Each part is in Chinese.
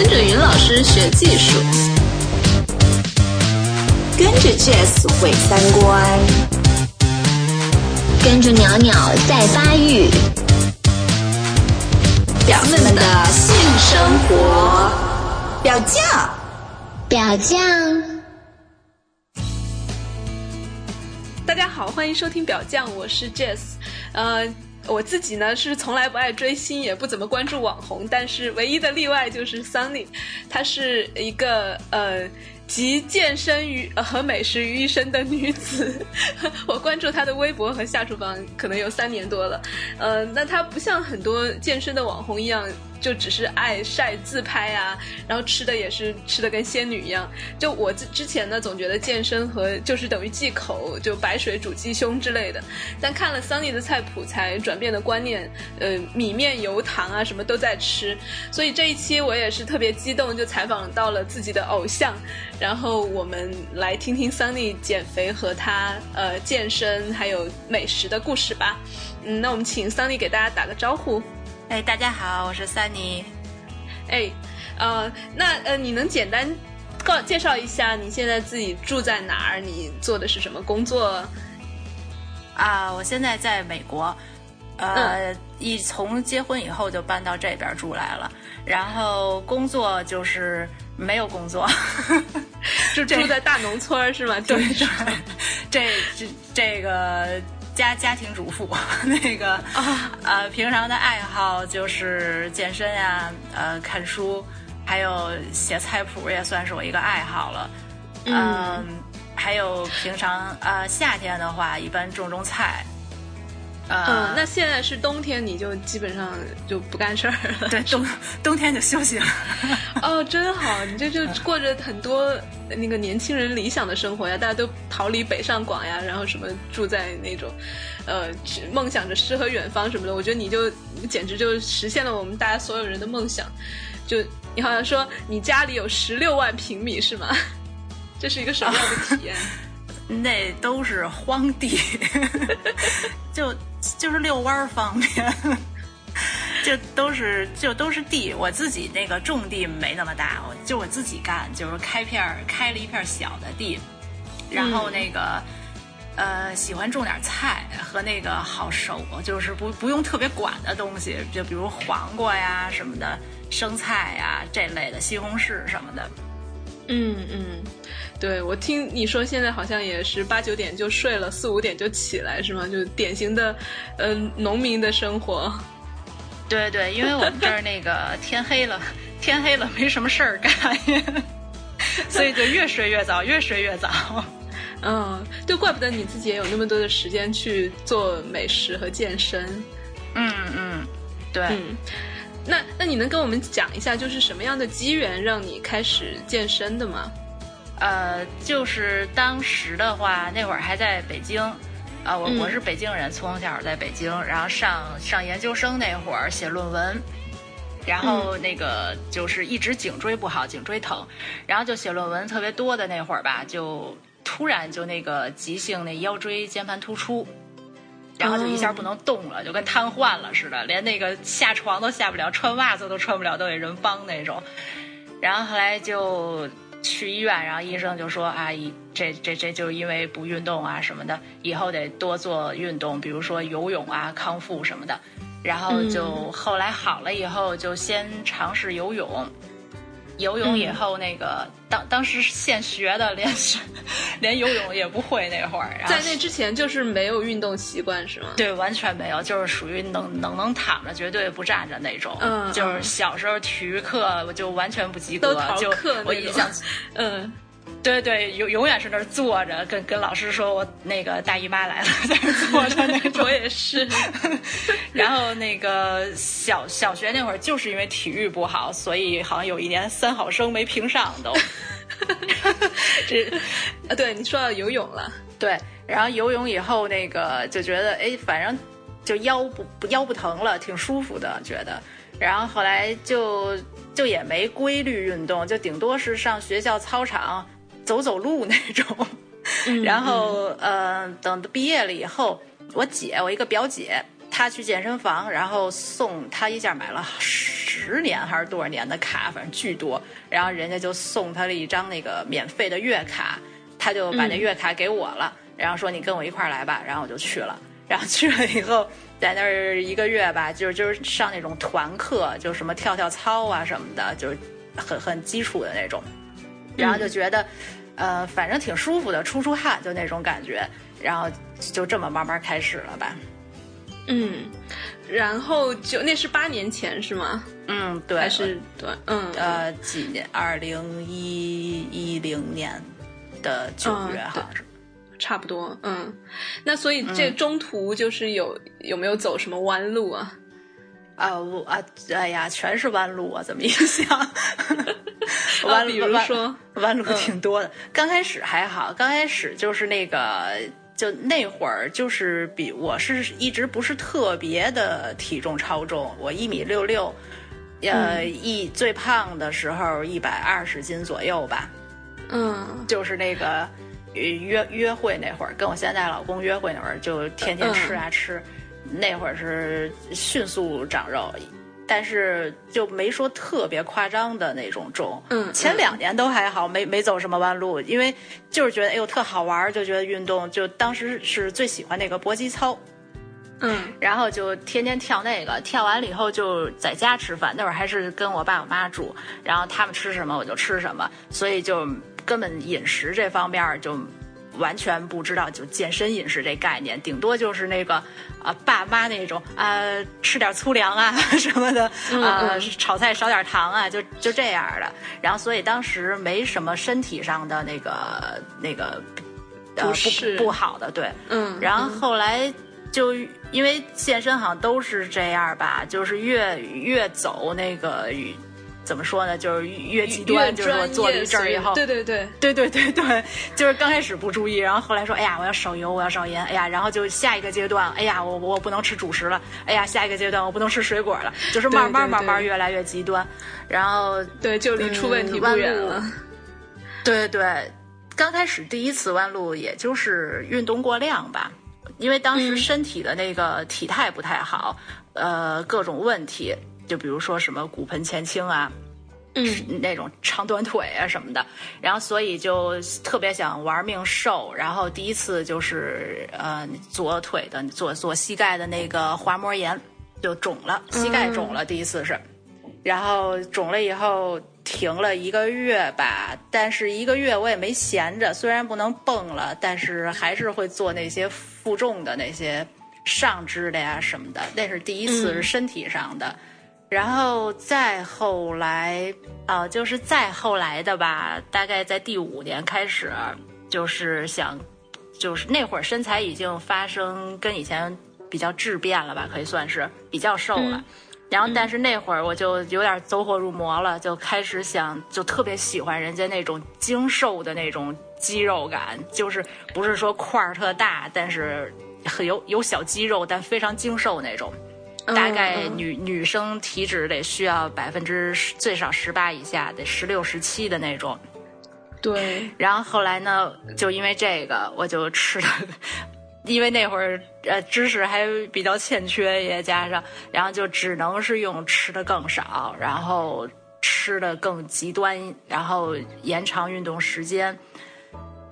跟着云老师学技术，跟着 Jazz 毁三观，跟着鸟鸟在发育，表妹们的性生活，表酱，表酱。大家好，欢迎收听表酱，我是 Jess，呃。我自己呢是从来不爱追星，也不怎么关注网红，但是唯一的例外就是 Sunny，她是一个呃。集健身于和美食于一身的女子，我关注她的微博和下厨房可能有三年多了。呃，那她不像很多健身的网红一样，就只是爱晒自拍啊，然后吃的也是吃的跟仙女一样。就我之之前呢，总觉得健身和就是等于忌口，就白水煮鸡胸之类的。但看了 Sunny 的菜谱，才转变的观念。呃，米面油糖啊，什么都在吃。所以这一期我也是特别激动，就采访到了自己的偶像。然后我们来听听 Sunny 减肥和他呃健身还有美食的故事吧。嗯，那我们请 Sunny 给大家打个招呼。哎，大家好，我是 Sunny。哎，呃，那呃，你能简单告介绍一下你现在自己住在哪儿？你做的是什么工作？啊，我现在在美国，呃，一从结婚以后就搬到这边住来了，然后工作就是。没有工作，就住在大农村是吗？对，这这这个家家庭主妇，那个啊呃，平常的爱好就是健身呀，呃，看书，还有写菜谱也算是我一个爱好了。嗯，还有平常呃夏天的话，一般种种菜。嗯，那现在是冬天，你就基本上就不干事儿了。对，冬冬天就休息了。哦，真好，你这就过着很多那个年轻人理想的生活呀！大家都逃离北上广呀，然后什么住在那种，呃，梦想着诗和远方什么的。我觉得你就简直就实现了我们大家所有人的梦想。就你好像说你家里有十六万平米是吗？这是一个什么样的体验？那都是荒地，就就是遛弯儿方便，就都是就都是地。我自己那个种地没那么大，我就我自己干，就是开片儿开了一片小的地，然后那个呃喜欢种点菜和那个好熟，就是不不用特别管的东西，就比如黄瓜呀什么的，生菜呀这类的，西红柿什么的。嗯嗯。对，我听你说现在好像也是八九点就睡了，四五点就起来，是吗？就典型的，嗯，农民的生活。对对，因为我们这儿那个天黑了，天黑了没什么事儿干，所以就越睡越早，越睡越早。嗯，就，怪不得你自己也有那么多的时间去做美食和健身。嗯嗯，对。嗯，那那你能跟我们讲一下，就是什么样的机缘让你开始健身的吗？呃，就是当时的话，那会儿还在北京，啊，我我是北京人，从小在北京，然后上上研究生那会儿写论文，然后那个就是一直颈椎不好，颈椎疼，然后就写论文特别多的那会儿吧，就突然就那个急性那腰椎间盘突出，然后就一下不能动了，就跟瘫痪了似的，连那个下床都下不了，穿袜子都穿不了，都得人帮那种，然后后来就。去医院，然后医生就说：“阿姨，这这这就因为不运动啊什么的，以后得多做运动，比如说游泳啊、康复什么的。”然后就后来好了以后，就先尝试游泳。游泳以后，那个当当时现学的，连 连游泳也不会那会儿。在那之前就是没有运动习惯是吗？对，完全没有，就是属于能能能躺着，绝对不站着那种。嗯，就是小时候体育课我就完全不及格，就我印象，嗯。对对，永永远是那儿坐着，跟跟老师说，我那个大姨妈来了，在那儿坐着那种。我也是。然后那个小小学那会儿，就是因为体育不好，所以好像有一年三好生没评上都。这啊，对你说到游泳了，对，然后游泳以后那个就觉得，哎，反正就腰不腰不疼了，挺舒服的，觉得。然后后来就就也没规律运动，就顶多是上学校操场。走走路那种，然后呃，等毕业了以后，我姐，我一个表姐，她去健身房，然后送她一下买了十年还是多少年的卡，反正巨多。然后人家就送她了一张那个免费的月卡，她就把那月卡给我了，然后说你跟我一块儿来吧，然后我就去了。然后去了以后，在那儿一个月吧，就是就是上那种团课，就什么跳跳操啊什么的，就是很很基础的那种。然后就觉得，呃，反正挺舒服的，出出汗就那种感觉。然后就这么慢慢开始了吧。嗯，然后就那是八年前是吗？嗯，对，还是对，嗯呃，几年？二零一一零年的九月，好像是。差不多，嗯，那所以这中途就是有有没有走什么弯路啊？啊，我啊，哎呀，全是弯路啊！怎么一想，弯比如说弯路挺多的。刚开始还好，刚开始就是那个，就那会儿就是比我是一直不是特别的体重超重，我一米六六，呃，一最胖的时候一百二十斤左右吧，嗯，就是那个。约约会那会儿，跟我现在老公约会那会儿，就天天吃啊吃，那会儿是迅速长肉，但是就没说特别夸张的那种重。嗯，前两年都还好，没没走什么弯路，因为就是觉得哎呦特好玩，就觉得运动，就当时是最喜欢那个搏击操。嗯，然后就天天跳那个，跳完了以后就在家吃饭，那会儿还是跟我爸我妈住，然后他们吃什么我就吃什么，所以就。根本饮食这方面就完全不知道，就健身饮食这概念，顶多就是那个啊爸妈那种啊吃点粗粮啊 什么的啊炒菜少点糖啊，就就这样的。然后所以当时没什么身体上的那个那个呃不不好的对，嗯。然后后来就因为健身好像都是这样吧，就是越越走那个。怎么说呢？就是越极端，就是我做了一阵儿以后，对对对对对对对，就是刚开始不注意，然后后来说，哎呀，我要少油，我要少盐，哎呀，然后就下一个阶段，哎呀，我我不能吃主食了，哎呀，下一个阶段我不能吃水果了，就是慢慢慢慢越来越极端，然后对，就离出问题不远了。对对，刚开始第一次弯路，也就是运动过量吧，因为当时身体的那个体态不太好，呃，各种问题。就比如说什么骨盆前倾啊，嗯，那种长短腿啊什么的，然后所以就特别想玩命瘦，然后第一次就是呃左腿的左左膝盖的那个滑膜炎就肿了，膝盖肿了，第一次是，然后肿了以后停了一个月吧，但是一个月我也没闲着，虽然不能蹦了，但是还是会做那些负重的那些上肢的呀什么的，那是第一次是身体上的。然后再后来，啊，就是再后来的吧，大概在第五年开始，就是想，就是那会儿身材已经发生跟以前比较质变了吧，可以算是比较瘦了。然后，但是那会儿我就有点走火入魔了，就开始想，就特别喜欢人家那种精瘦的那种肌肉感，就是不是说块儿特大，但是很有有小肌肉，但非常精瘦那种。大概女女生体脂得需要百分之最少十八以下，得十六十七的那种。对。然后后来呢，就因为这个，我就吃的，因为那会儿呃知识还比较欠缺，也加上，然后就只能是用吃的更少，然后吃的更极端，然后延长运动时间，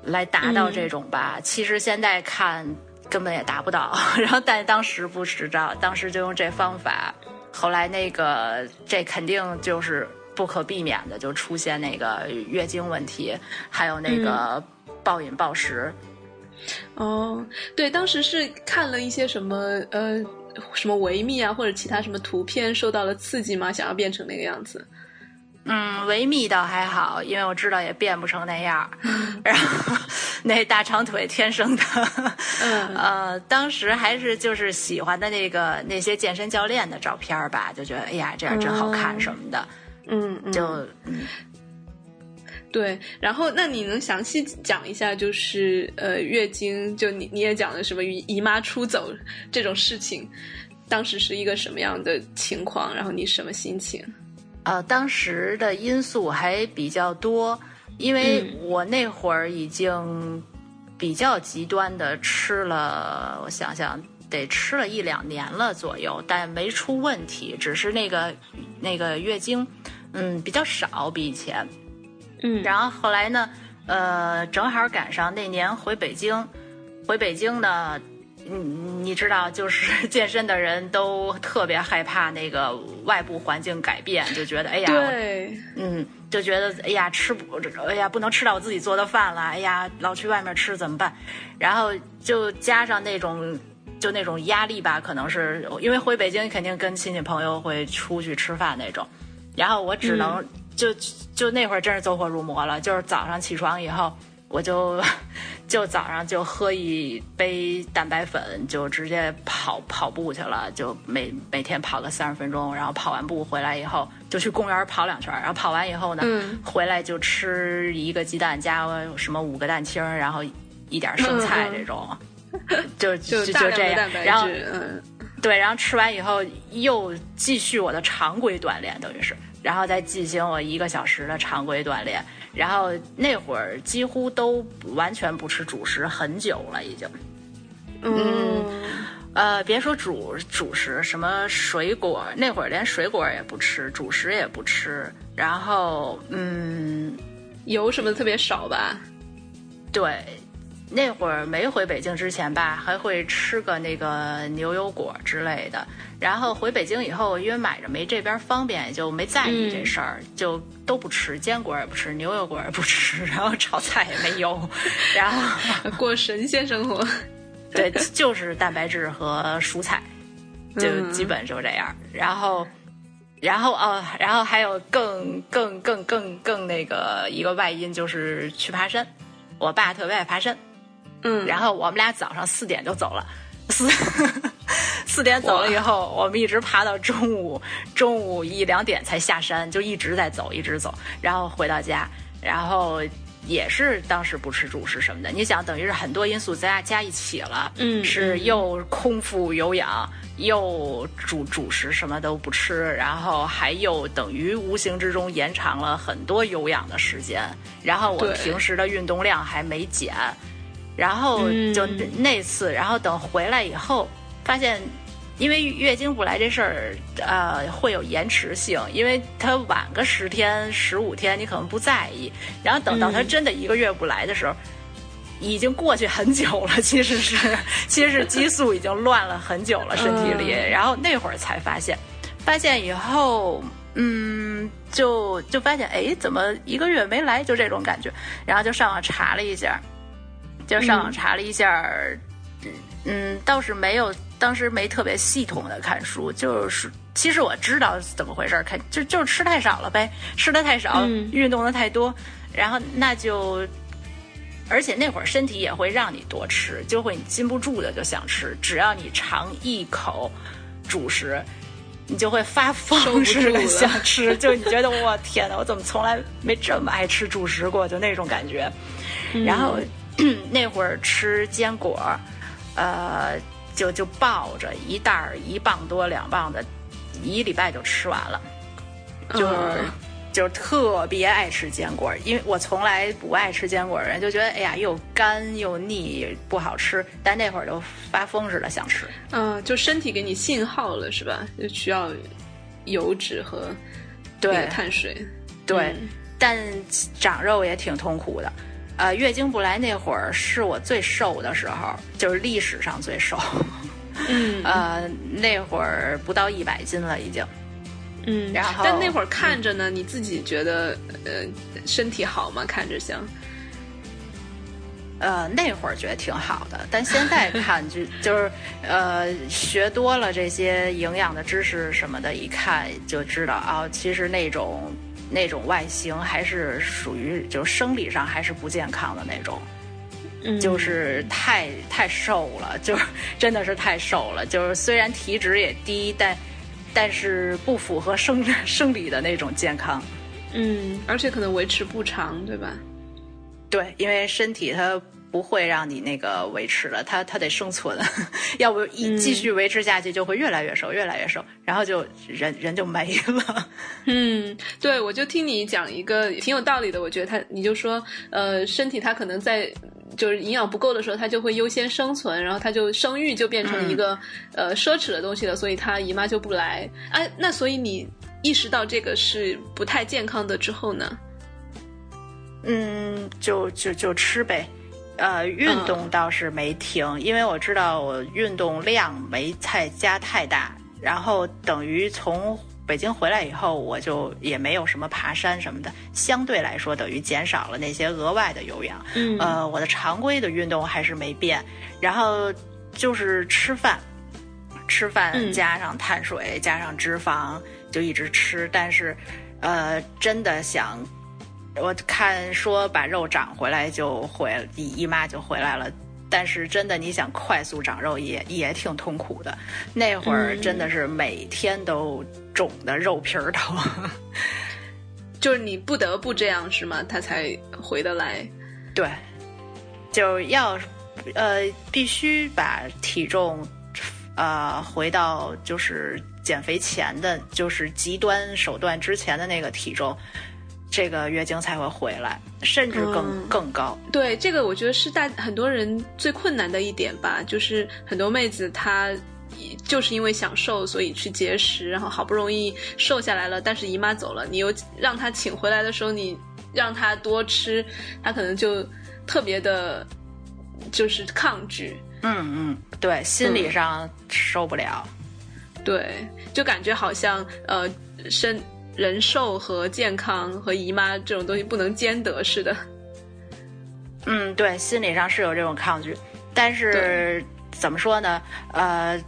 来达到这种吧。其实现在看。根本也达不到，然后但当时不知道，当时就用这方法，后来那个这肯定就是不可避免的，就出现那个月经问题，还有那个暴饮暴食。哦，对，当时是看了一些什么呃什么维密啊，或者其他什么图片，受到了刺激吗？想要变成那个样子。嗯，维密倒还好，因为我知道也变不成那样。然后那大长腿天生的，嗯 呃，当时还是就是喜欢的那个那些健身教练的照片吧，就觉得哎呀这样真好看什么的。嗯，就嗯，对。然后那你能详细讲一下，就是呃月经，就你你也讲了什么姨妈出走这种事情，当时是一个什么样的情况？然后你什么心情？呃，当时的因素还比较多，因为我那会儿已经比较极端的吃了，我想想，得吃了一两年了左右，但没出问题，只是那个那个月经，嗯，比较少，比以前。嗯，然后后来呢，呃，正好赶上那年回北京，回北京呢，你你知道，就是健身的人都特别害怕那个外部环境改变，就觉得哎呀，对，嗯，就觉得哎呀吃不，哎呀不能吃到我自己做的饭了，哎呀老去外面吃怎么办？然后就加上那种就那种压力吧，可能是因为回北京肯定跟亲戚朋友会出去吃饭那种，然后我只能、就就那会儿真是走火入魔了，就是早上起床以后。我就 就早上就喝一杯蛋白粉，就直接跑跑步去了，就每每天跑个三十分钟，然后跑完步回来以后就去公园跑两圈，然后跑完以后呢，嗯。回来就吃一个鸡蛋加什么五个蛋清，然后一点生菜这种，就就就这样，然后，嗯。对，然后吃完以后又继续我的常规锻炼，等于是，然后再进行我一个小时的常规锻炼。然后那会儿几乎都完全不吃主食，很久了已经。嗯呃，别说主主食，什么水果，那会儿连水果也不吃，主食也不吃。然后，嗯，油什么的特别少吧？对，那会儿没回北京之前吧，还会吃个那个牛油果之类的。然后回北京以后，因为买着没这边方便，也就没在意这事儿，就都不吃，坚果也不吃，牛油果也不吃，然后炒菜也没油，然后过神仙生活。对，就是蛋白质和蔬菜，就嗯基本就这样。然后，然后哦，然后还有更更更更更那个一个外因就是去爬山，我爸特别爱爬山。嗯，然后我们俩早上四点就走了，四 四点走了以后，我们一直爬到中午，中午一两点才下山，就一直在走，一直走，然后回到家，然后也是当时不吃主食什么的。你想，等于是很多因素加加一起了，嗯是嗯又空腹有氧，又主主食什么都不吃，然后还又等于无形之中延长了很多有氧的时间，然后我平时的运动量还没减。然后就嗯那次，然后等回来以后，发现因为月经不来这事儿，呃，会有延迟性，因为它晚个十天、十五天，你可能不在意，然后等到它嗯真的一个月不来的时候，已经过去很久了。其实是，其实是激素已经乱了很久了身体里，嗯然后那会儿才发现，发现以后。嗯，就就发现，哎，怎么一个月没来，就这种感觉，然后就上网查了一下，就上网查了一下，嗯，倒是没有，当时没特别系统的看书，就是其实我知道怎么回事，看就就是吃太少了呗，吃的太少，嗯运动的太多，然后那就。而且那会儿身体也会让你多吃，就会你禁不住的就想吃，只要你尝一口主食，你就会发疯似的想 吃，就你觉得我天哪，我怎么从来没这么爱吃主食过？就那种感觉。然后、那会儿吃坚果，呃，就就抱着一袋儿一磅多两磅的，一礼拜就吃完了，就是。嗯就是特别爱吃坚果，因为我从来不爱吃坚果的人，就觉得哎呀又干又腻不好吃，但那会儿就发疯似的想吃。嗯，就身体给你信号了是吧？就需要油脂和对碳水。对，嗯但长肉也挺痛苦的。呃，月经不来那会儿是我最瘦的时候，就是历史上最瘦。嗯呃，那会儿不到一百斤了已经。嗯，然后但那会儿看着呢，你自己觉得呃身体好吗？看着像。呃，那会儿觉得挺好的，但现在 看就就是呃，学多了这些营养的知识什么的，一看就知道啊、其实那种那种外形还是属于就是生理上还是不健康的那种。嗯就是太太瘦了，就是真的是太瘦了。就是虽然体脂也低，但但是不符合生 生理的那种健康。嗯，而且可能维持不长，对吧？对，因为身体它不会让你那个维持了，它它得生存，要不一继续维持下去就会越来越瘦，越来越瘦，然后就人人就没了。嗯，对，我就听你讲一个挺有道理的，我觉得他，你就说，呃，身体它可能在就是营养不够的时候，它就会优先生存，然后它就生育就变成一个、呃奢侈的东西了，所以它姨妈就不来。哎，那所以你意识到这个是不太健康的之后呢？嗯，就就就吃呗。呃，运动倒是没停，因为我知道我运动量没太加太大，然后等于从北京回来以后，我就也没有什么爬山什么的，相对来说等于减少了那些额外的有氧。嗯呃，我的常规的运动还是没变，然后就是吃饭，吃饭嗯加上碳水、加上脂肪，就一直吃，但是呃，真的想。我看说把肉长回来就回姨姨妈就回来了，但是真的你想快速长肉也也挺痛苦的。那会儿嗯真的是每天都肿的肉皮儿头。就是你不得不这样是吗？他才回得来。对，就要呃必须把体重呃回到就是减肥前的，就是极端手段之前的那个体重，这个月经才会回来，甚至更、嗯更高。对，这个我觉得是大很多人最困难的一点吧，就是很多妹子她就是因为想瘦，所以去节食，然后好不容易瘦下来了，但是姨妈走了，你又让她请回来的时候，你让她多吃，她可能就特别的，就是抗拒。嗯嗯，对，心理上受不了。对，就感觉好像呃，身人寿和健康和姨妈这种东西不能兼得似的。嗯，对，心理上是有这种抗拒，但是怎么说呢？呃，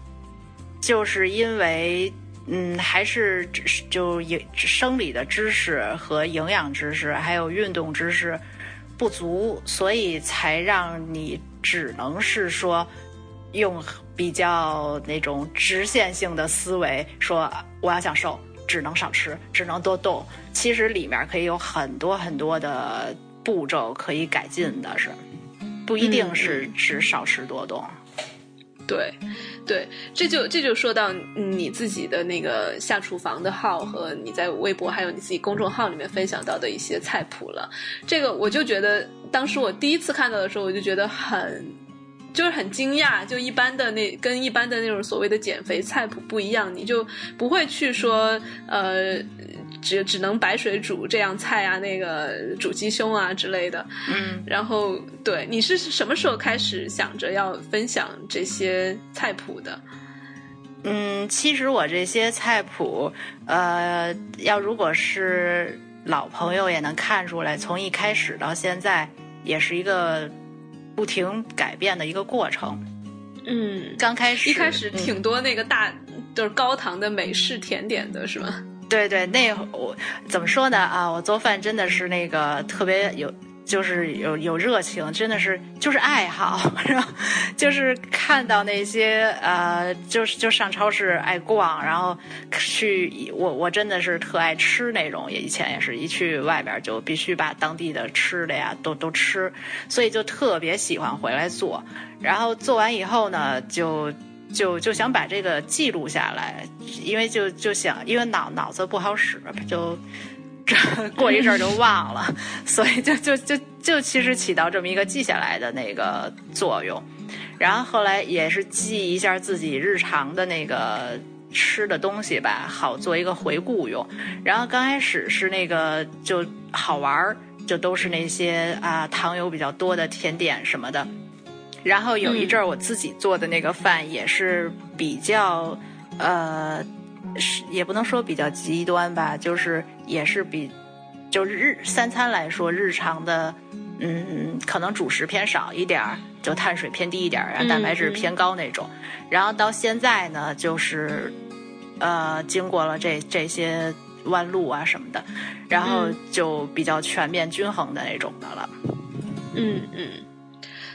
就是因为嗯，还是就营生理的知识和营养知识，还有运动知识不足，所以才让你只能是说用比较那种直线性的思维说我要想瘦，只能少吃，只能多动。其实里面可以有很多很多的步骤可以改进的是，不一定是只少吃多动。对，对，这就这就说到你自己的那个下厨房的号和你在微博还有你自己公众号里面分享到的一些菜谱了。这个我就觉得，当时我第一次看到的时候，我就觉得很。就是很惊讶，就一般的那跟一般的那种所谓的减肥菜谱不一样，你就不会去说呃，只只能白水煮这样菜啊，那个煮鸡胸啊之类的。嗯，然后对，你是什么时候开始想着要分享这些菜谱的？嗯，其实我这些菜谱，呃，要如果是老朋友也能看出来，从一开始到现在，也是一个不停改变的一个过程。嗯，刚开始一开始嗯挺多那个大、就是高糖的美式甜点的是吗？对对，那会我怎么说呢啊？我做饭真的是那个特别有，就是有有热情，真的是就是爱好，然后就是看到那些呃，就是就上超市爱逛，然后去我我真的是特爱吃那种，也以前也是一去外边就必须把当地的吃的呀都都吃，所以就特别喜欢回来做，然后做完以后呢就。就就想把这个记录下来，因为就就想，因为脑脑子不好使，就这 过一阵儿就忘了，所以就就就就其实起到这么一个记下来的那个作用。然后后来也是记一下自己日常的那个吃的东西吧，好做一个回顾用。然后刚开始是那个就好玩儿，就都是那些啊糖油比较多的甜点什么的。然后有一阵儿我自己做的那个饭也是比较，呃，是也不能说比较极端吧，就是也是比，就日三餐来说，日常的，嗯，可能主食偏少一点儿，就碳水偏低一点儿，然后蛋白质偏高那种。然后到现在呢，就是，呃，经过了这这些弯路啊什么的，然后就比较全面均衡的那种的了。嗯嗯，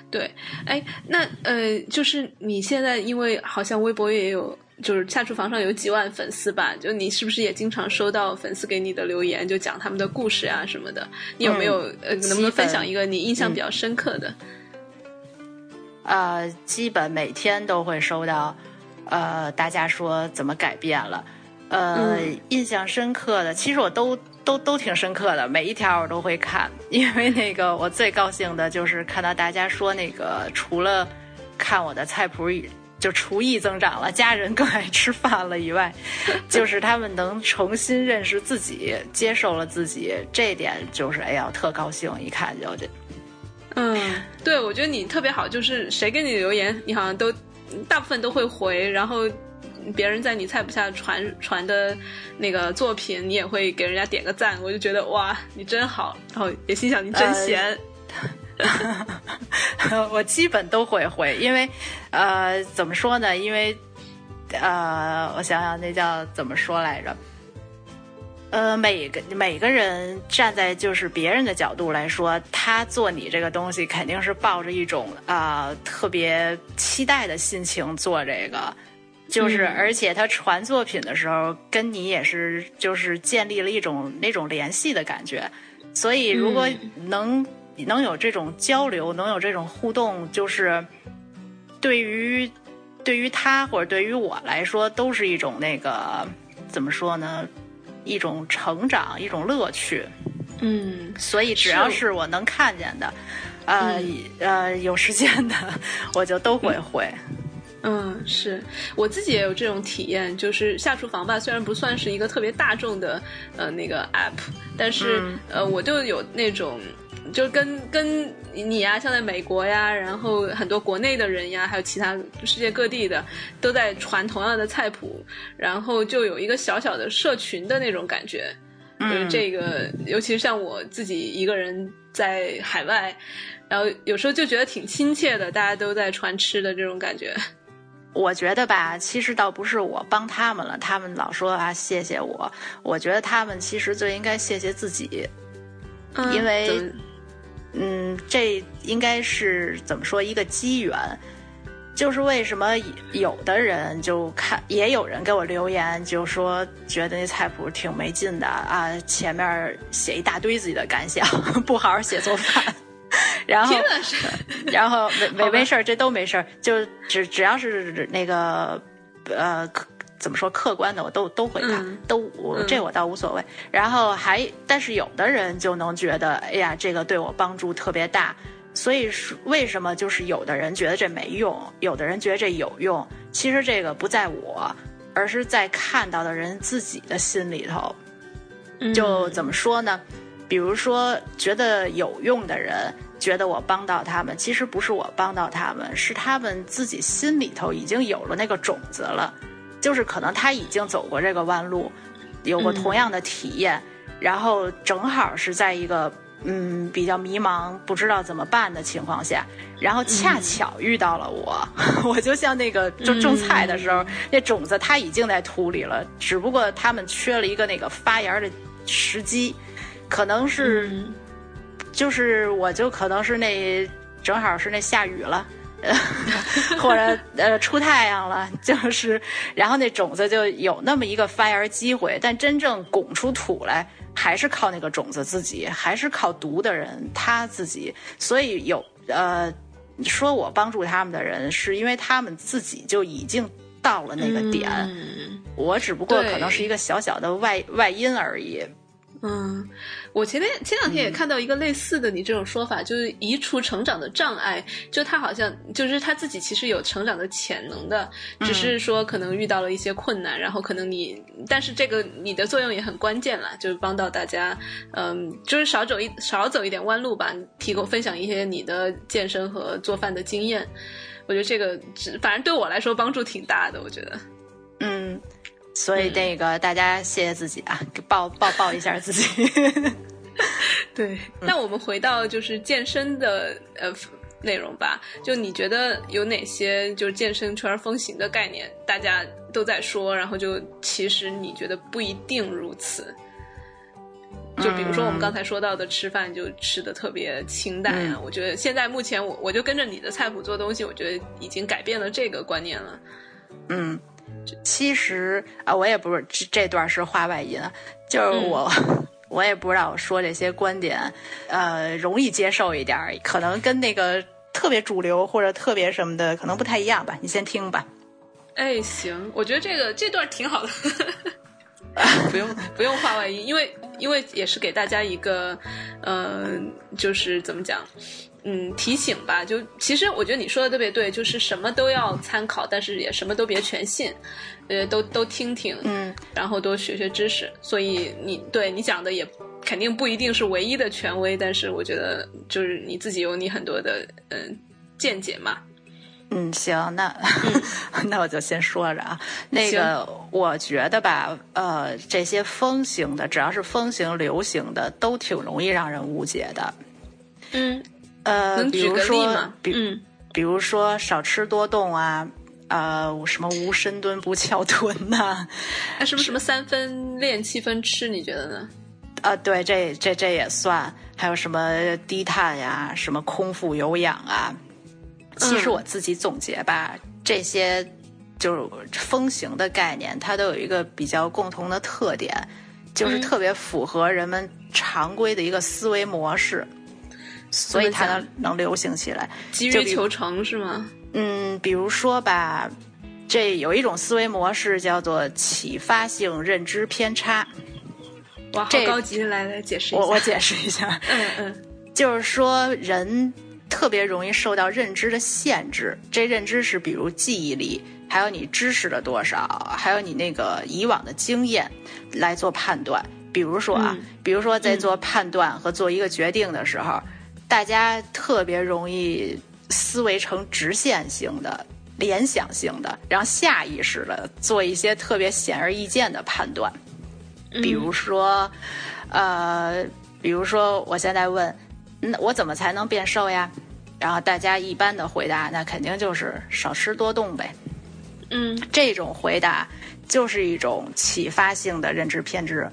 对，哎，那呃，就是你现在因为好像微博也有，就是下厨房上有几万粉丝吧？就你是不是也经常收到粉丝给你的留言，就讲他们的故事啊什么的？你有没有、呃，能不能分享一个你印象比较深刻的？呃，基本每天都会收到，呃，大家说怎么改变了，呃，印象深刻的，其实我都都都挺深刻的，每一条我都会看，因为那个我最高兴的就是看到大家说那个除了看我的菜谱就厨艺增长了，家人更爱吃饭了以外，就是他们能重新认识自己，接受了自己，这一点就是哎呀特高兴，一看就这。嗯，对，我觉得你特别好，就是谁给你留言，你好像都大部分都会回，然后。别人在你菜谱下传传的那个作品，你也会给人家点个赞，我就觉得哇，你真好，然后也心想你真闲。我基本都会回，因为呃，怎么说呢？因为呃，我想想，那叫怎么说来着？呃，每个每个人站在就是别人的角度来说，他做你这个东西，肯定是抱着一种啊特别期待的心情做这个。就是，而且他传作品的时候，跟你也是就是建立了一种那种联系的感觉。所以，如果能能有这种交流，能有这种互动，就是对于对于他或者对于我来说，都是一种那个怎么说呢？一种成长，一种乐趣。嗯，所以只要是我能看见的，呃呃，有时间的，我就都会回。嗯，是我自己也有这种体验，就是下厨房吧，虽然不算是一个特别大众的呃那个 app，但是呃我就有那种，就跟跟你呀，像在美国呀，然后很多国内的人呀，还有其他世界各地的都在传同样的菜谱，然后就有一个小小的社群的那种感觉，就是这个，尤其是像我自己一个人在海外，然后有时候就觉得挺亲切的，大家都在传吃的这种感觉。我觉得吧，其实倒不是我帮他们了，他们老说啊谢谢我。我觉得他们其实最应该谢谢自己，因为，嗯，这应该是怎么说一个机缘？就是为什么有的人就看，也有人给我留言，就说觉得那菜谱挺没劲的啊，前面写一大堆自己的感想，不好好写做饭。然后，然后没没没事儿，这都没事儿，就只只要是那个呃，怎么说客观的，我都都会看，都我这我倒无所谓。然后还，但是有的人就能觉得，哎呀，这个对我帮助特别大。所以是为什么？就是有的人觉得这没用，有的人觉得这有用。其实这个不在我，而是在看到的人自己的心里头。就怎么说呢？比如说，觉得有用的人，觉得我帮到他们，其实不是我帮到他们，是他们自己心里头已经有了那个种子了，就是可能他已经走过这个弯路，有过同样的体验，然后正好是在一个嗯比较迷茫、不知道怎么办的情况下，然后恰巧遇到了我，我就像那个种种菜的时候，那种子它已经在土里了，只不过他们缺了一个那个发芽的时机。可能是，就是我就可能是那正好是那下雨了，或者呃出太阳了，就是然后那种子就有那么一个发芽机会，但真正拱出土来还是靠那个种子自己，还是靠读的人他自己。所以有呃说我帮助他们的人，是因为他们自己就已经到了那个点，我只不过可能是一个小小的外外因而已。嗯，我前天前两天也看到一个类似的你这种说法，就是移除成长的障碍。就他好像就是他自己其实有成长的潜能的，只是说可能遇到了一些困难，然后可能你，但是这个你的作用也很关键了，就是帮到大家，嗯，就是少走一少走一点弯路吧，提供分享一些你的健身和做饭的经验。我觉得这个反正对我来说帮助挺大的，我觉得，嗯。所以那个大家谢谢自己啊，抱抱抱一下自己。对，那我们回到就是健身的呃内容吧。就你觉得有哪些就是健身圈风行的概念，大家都在说，然后就其实你觉得不一定如此。就比如说我们刚才说到的吃饭就吃的特别清淡啊，我觉得现在目前我我就跟着你的菜谱做东西，我觉得已经改变了这个观念了。嗯。其实啊，我也不是这这段是话外音，就是我 我也不知道我说这些观点，呃，容易接受一点，可能跟那个特别主流或者特别什么的可能不太一样吧。你先听吧。哎，行，我觉得这个这段挺好的。不用不用画外音，因为因为也是给大家一个，呃，就是怎么讲，嗯，提醒吧。就其实我觉得你说的特别对，就是什么都要参考，但是也什么都别全信，呃，都都听听，嗯，然后多学学知识。所以你对你讲的也肯定不一定是唯一的权威，但是我觉得就是你自己有你很多的嗯见解嘛。嗯，行，那、那我就先说着啊。那个，我觉得吧，呃，这些风行的，只要是风行、流行的，都挺容易让人误解的。嗯，呃，比如说吗？，比、嗯比如说少吃多动啊，呃，什么无深蹲不翘臀呐、那什么什么三分练七分吃，你觉得呢？啊，对，这这这也算，还有什么低碳呀，什么空腹有氧啊。其实嗯我自己总结吧，这些就是风行的概念，它都有一个比较共同的特点，就是嗯特别符合人们常规的一个思维模式，所以它能能流行起来。急于求成是吗？嗯，比如说吧，这有一种思维模式叫做启发性认知偏差。哇，好这高级！来来解释一下。我我解释一下，嗯嗯就是说人特别容易受到认知的限制。这认知是比如记忆力，还有你知识的多少，还有你那个以往的经验来做判断。比如说啊，嗯比如说在做判断和做一个决定的时候，大家特别容易思维成直线性的。联想性的，然后下意识的做一些特别显而易见的判断，比如说，呃，比如说我现在问，那我怎么才能变瘦呀？然后大家一般的回答，那肯定就是少吃多动呗。嗯这种回答就是一种启发性的认知偏执，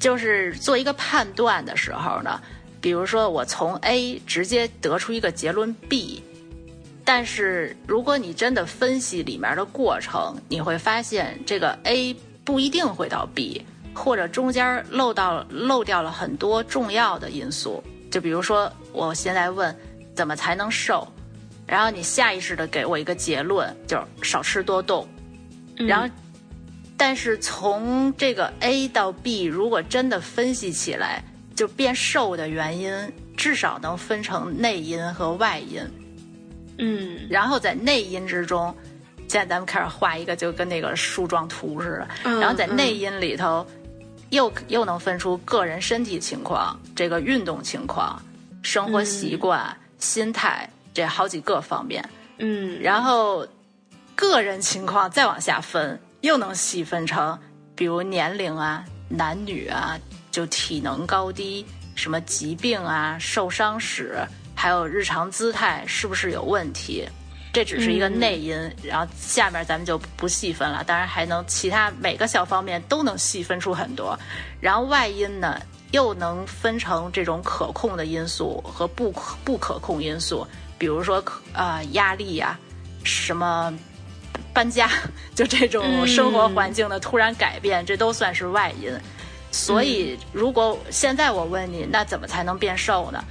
就是做一个判断的时候呢，比如说我从 A 直接得出一个结论 B，但是如果你真的分析里面的过程，你会发现这个 A 不一定会到 B，或者中间漏到漏掉了很多重要的因素。就比如说，我现在问怎么才能瘦，然后你下意识的给我一个结论，就是少吃多动。嗯然后，但是从这个 A 到 B，如果真的分析起来，就变瘦的原因，至少能分成内因和外因。嗯然后在内因之中，现在咱们开始画一个就跟那个树状图似的。嗯然后在内因里头，又又能分出个人身体情况、这个运动情况、生活习惯、心态这好几个方面。嗯，然后个人情况再往下分，又能细分成，比如年龄啊、男女啊，就体能高低、什么疾病啊、受伤史，还有日常姿态是不是有问题。这只是一个内因，然后下面咱们就不细分了。当然还能其他每个小方面都能细分出很多。然后外因呢，又能分成这种可控的因素和不可不可控因素，比如说啊、呃压力呀、什么搬家，就这种生活环境的突然改变，这都算是外因。所以，如果现在我问你，那怎么才能变瘦呢？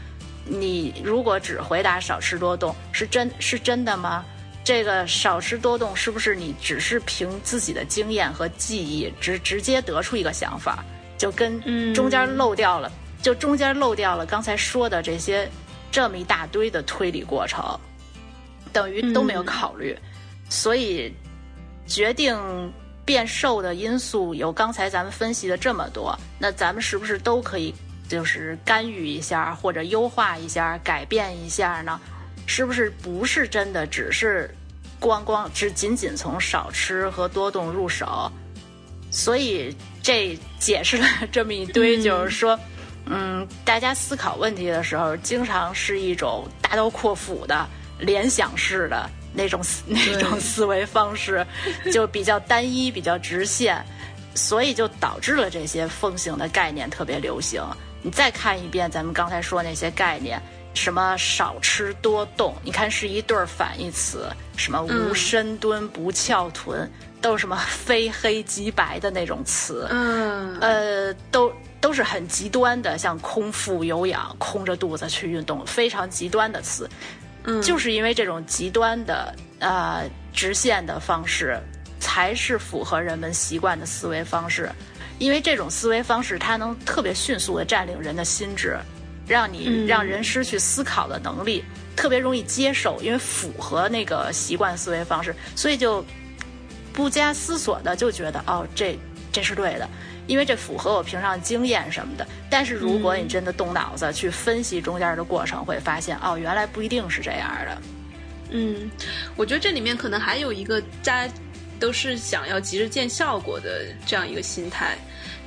你如果只回答少吃多动，是真是真的吗？这个少吃多动是不是你只是凭自己的经验和记忆直直接得出一个想法，就跟中间漏掉了，就中间漏掉了刚才说的这些这么一大堆的推理过程，等于都没有考虑，所以决定变瘦的因素有刚才咱们分析的这么多，那咱们是不是都可以就是干预一下，或者优化一下、改变一下呢？是不是不是真的只是光光只仅仅从少吃和多动入手？所以这解释了这么一堆，就是说，嗯，大家思考问题的时候，经常是一种大刀阔斧的联想式的那种思那种思维方式，就比较单一、比较直线，所以就导致了这些风行的概念特别流行。你再看一遍咱们刚才说那些概念，什么少吃多动，你看是一对儿反义词，什么无深蹲不翘臀，都是什么非黑即白的那种词，嗯呃，都都是很极端的，像空腹有氧、空着肚子去运动，非常极端的词。嗯，就是因为这种极端的呃直线的方式，才是符合人们习惯的思维方式。因为这种思维方式它能特别迅速的占领人的心智，让你、嗯让人失去思考的能力，特别容易接受，因为符合那个习惯思维方式，所以就不加思索的就觉得哦，这这是对的。因为这符合我平常经验什么的，但是如果你真的动脑子去分析中间的过程，会发现哦，原来不一定是这样的。嗯，我觉得这里面可能还有一个大家都是想要急着见效果的这样一个心态，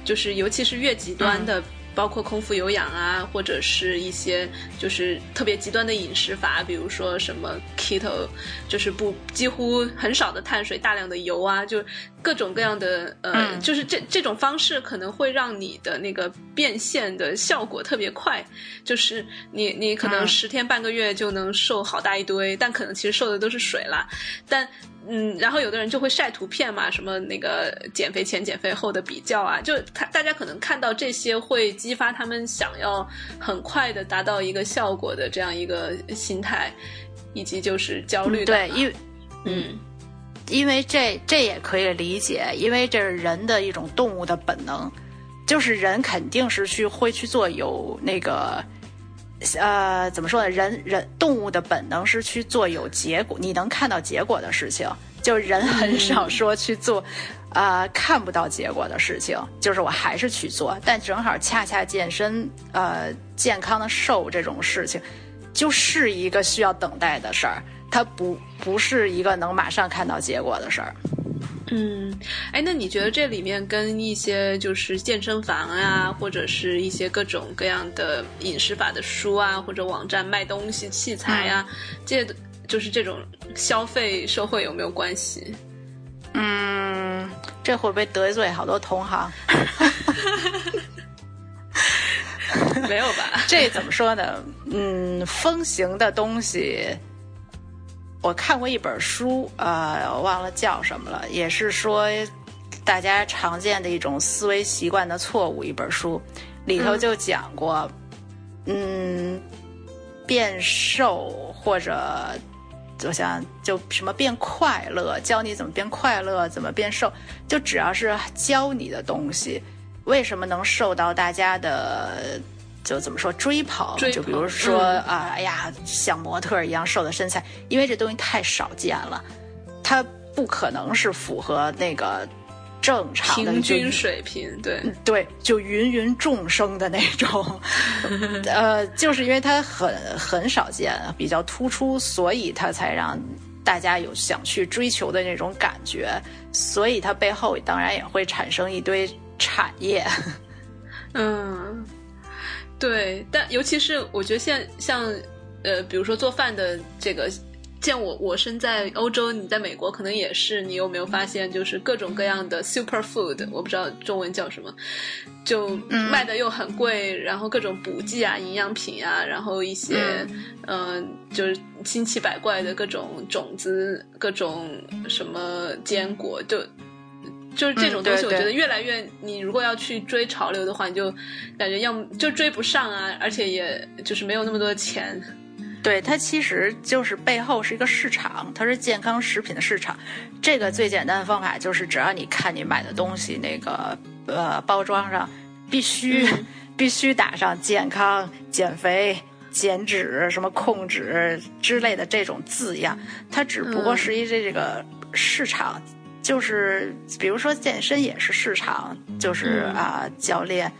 就是尤其是越极端的。包括空腹有氧啊，或者是一些就是特别极端的饮食法，比如说什么 keto，就是不几乎很少的碳水，大量的油啊，就各种各样的呃，嗯。就是这这种方式可能会让你的那个变现的效果特别快，就是你你可能嗯。十天半个月就能瘦好大一堆，但可能其实瘦的都是水啦，但。嗯，然后有的人就会晒图片嘛，什么那个减肥前、减肥后的比较啊，就他大家可能看到这些会激发他们想要很快的达到一个效果的这样一个心态，以及就是焦虑感对，因为。嗯因为这这也可以理解，因为这是人的一种动物的本能，就是人肯定是去会去做有那个。呃，怎么说呢？人人动物的本能是去做有结果，你能看到结果的事情。就人很少说去做，呃，看不到结果的事情。就是我还是去做，但正好恰恰健身，呃，健康的瘦这种事情，就是一个需要等待的事儿，它不不是一个能马上看到结果的事儿。嗯，哎，那你觉得这里面跟一些就是健身房啊，或者是一些各种各样的饮食法的书啊，或者网站卖东西器材啊，这些就是这种消费社会有没有关系？嗯，这会不会得罪好多同行？没有吧？这怎么说呢？嗯，风行的东西，我看过一本书，呃，忘了叫什么了，也是说大家常见的一种思维习惯的错误。一本书里头就讲过，嗯，变瘦或者。我想，就什么变快乐，教你怎么变快乐，怎么变瘦，就只要是教你的东西，为什么能受到大家的就怎么说追捧？追捧就比如说嗯啊、哎呀，像模特一样瘦的身材，因为这东西太少见了，它不可能是符合那个正常的平均水平，对，对，就芸芸众生的那种，呃，就是因为它很很少见，比较突出，所以它才让大家有想去追求的那种感觉，所以它背后当然也会产生一堆产业。嗯，对，但尤其是我觉得现在像呃，比如说做饭的这个。见我，我身在欧洲，你在美国，可能也是。你有没有发现，就是各种各样的 super food，我不知道中文叫什么，就卖的又很贵，然后各种补剂啊、营养品啊，然后一些嗯、呃就是千奇百怪的各种种子、各种什么坚果，就就是这种东西，我觉得越来越，你如果要去追潮流的话，你就感觉要么就追不上啊，而且也就是没有那么多钱。对，它其实就是背后是一个市场，它是健康食品的市场。这个最简单的方法就是，只要你看你买的东西那个呃包装上必须、必须打上健康、减肥、减脂、什么控制之类的这种字样，它只不过是一这这个市场，就是比如说健身也是市场，就是嗯啊、教练，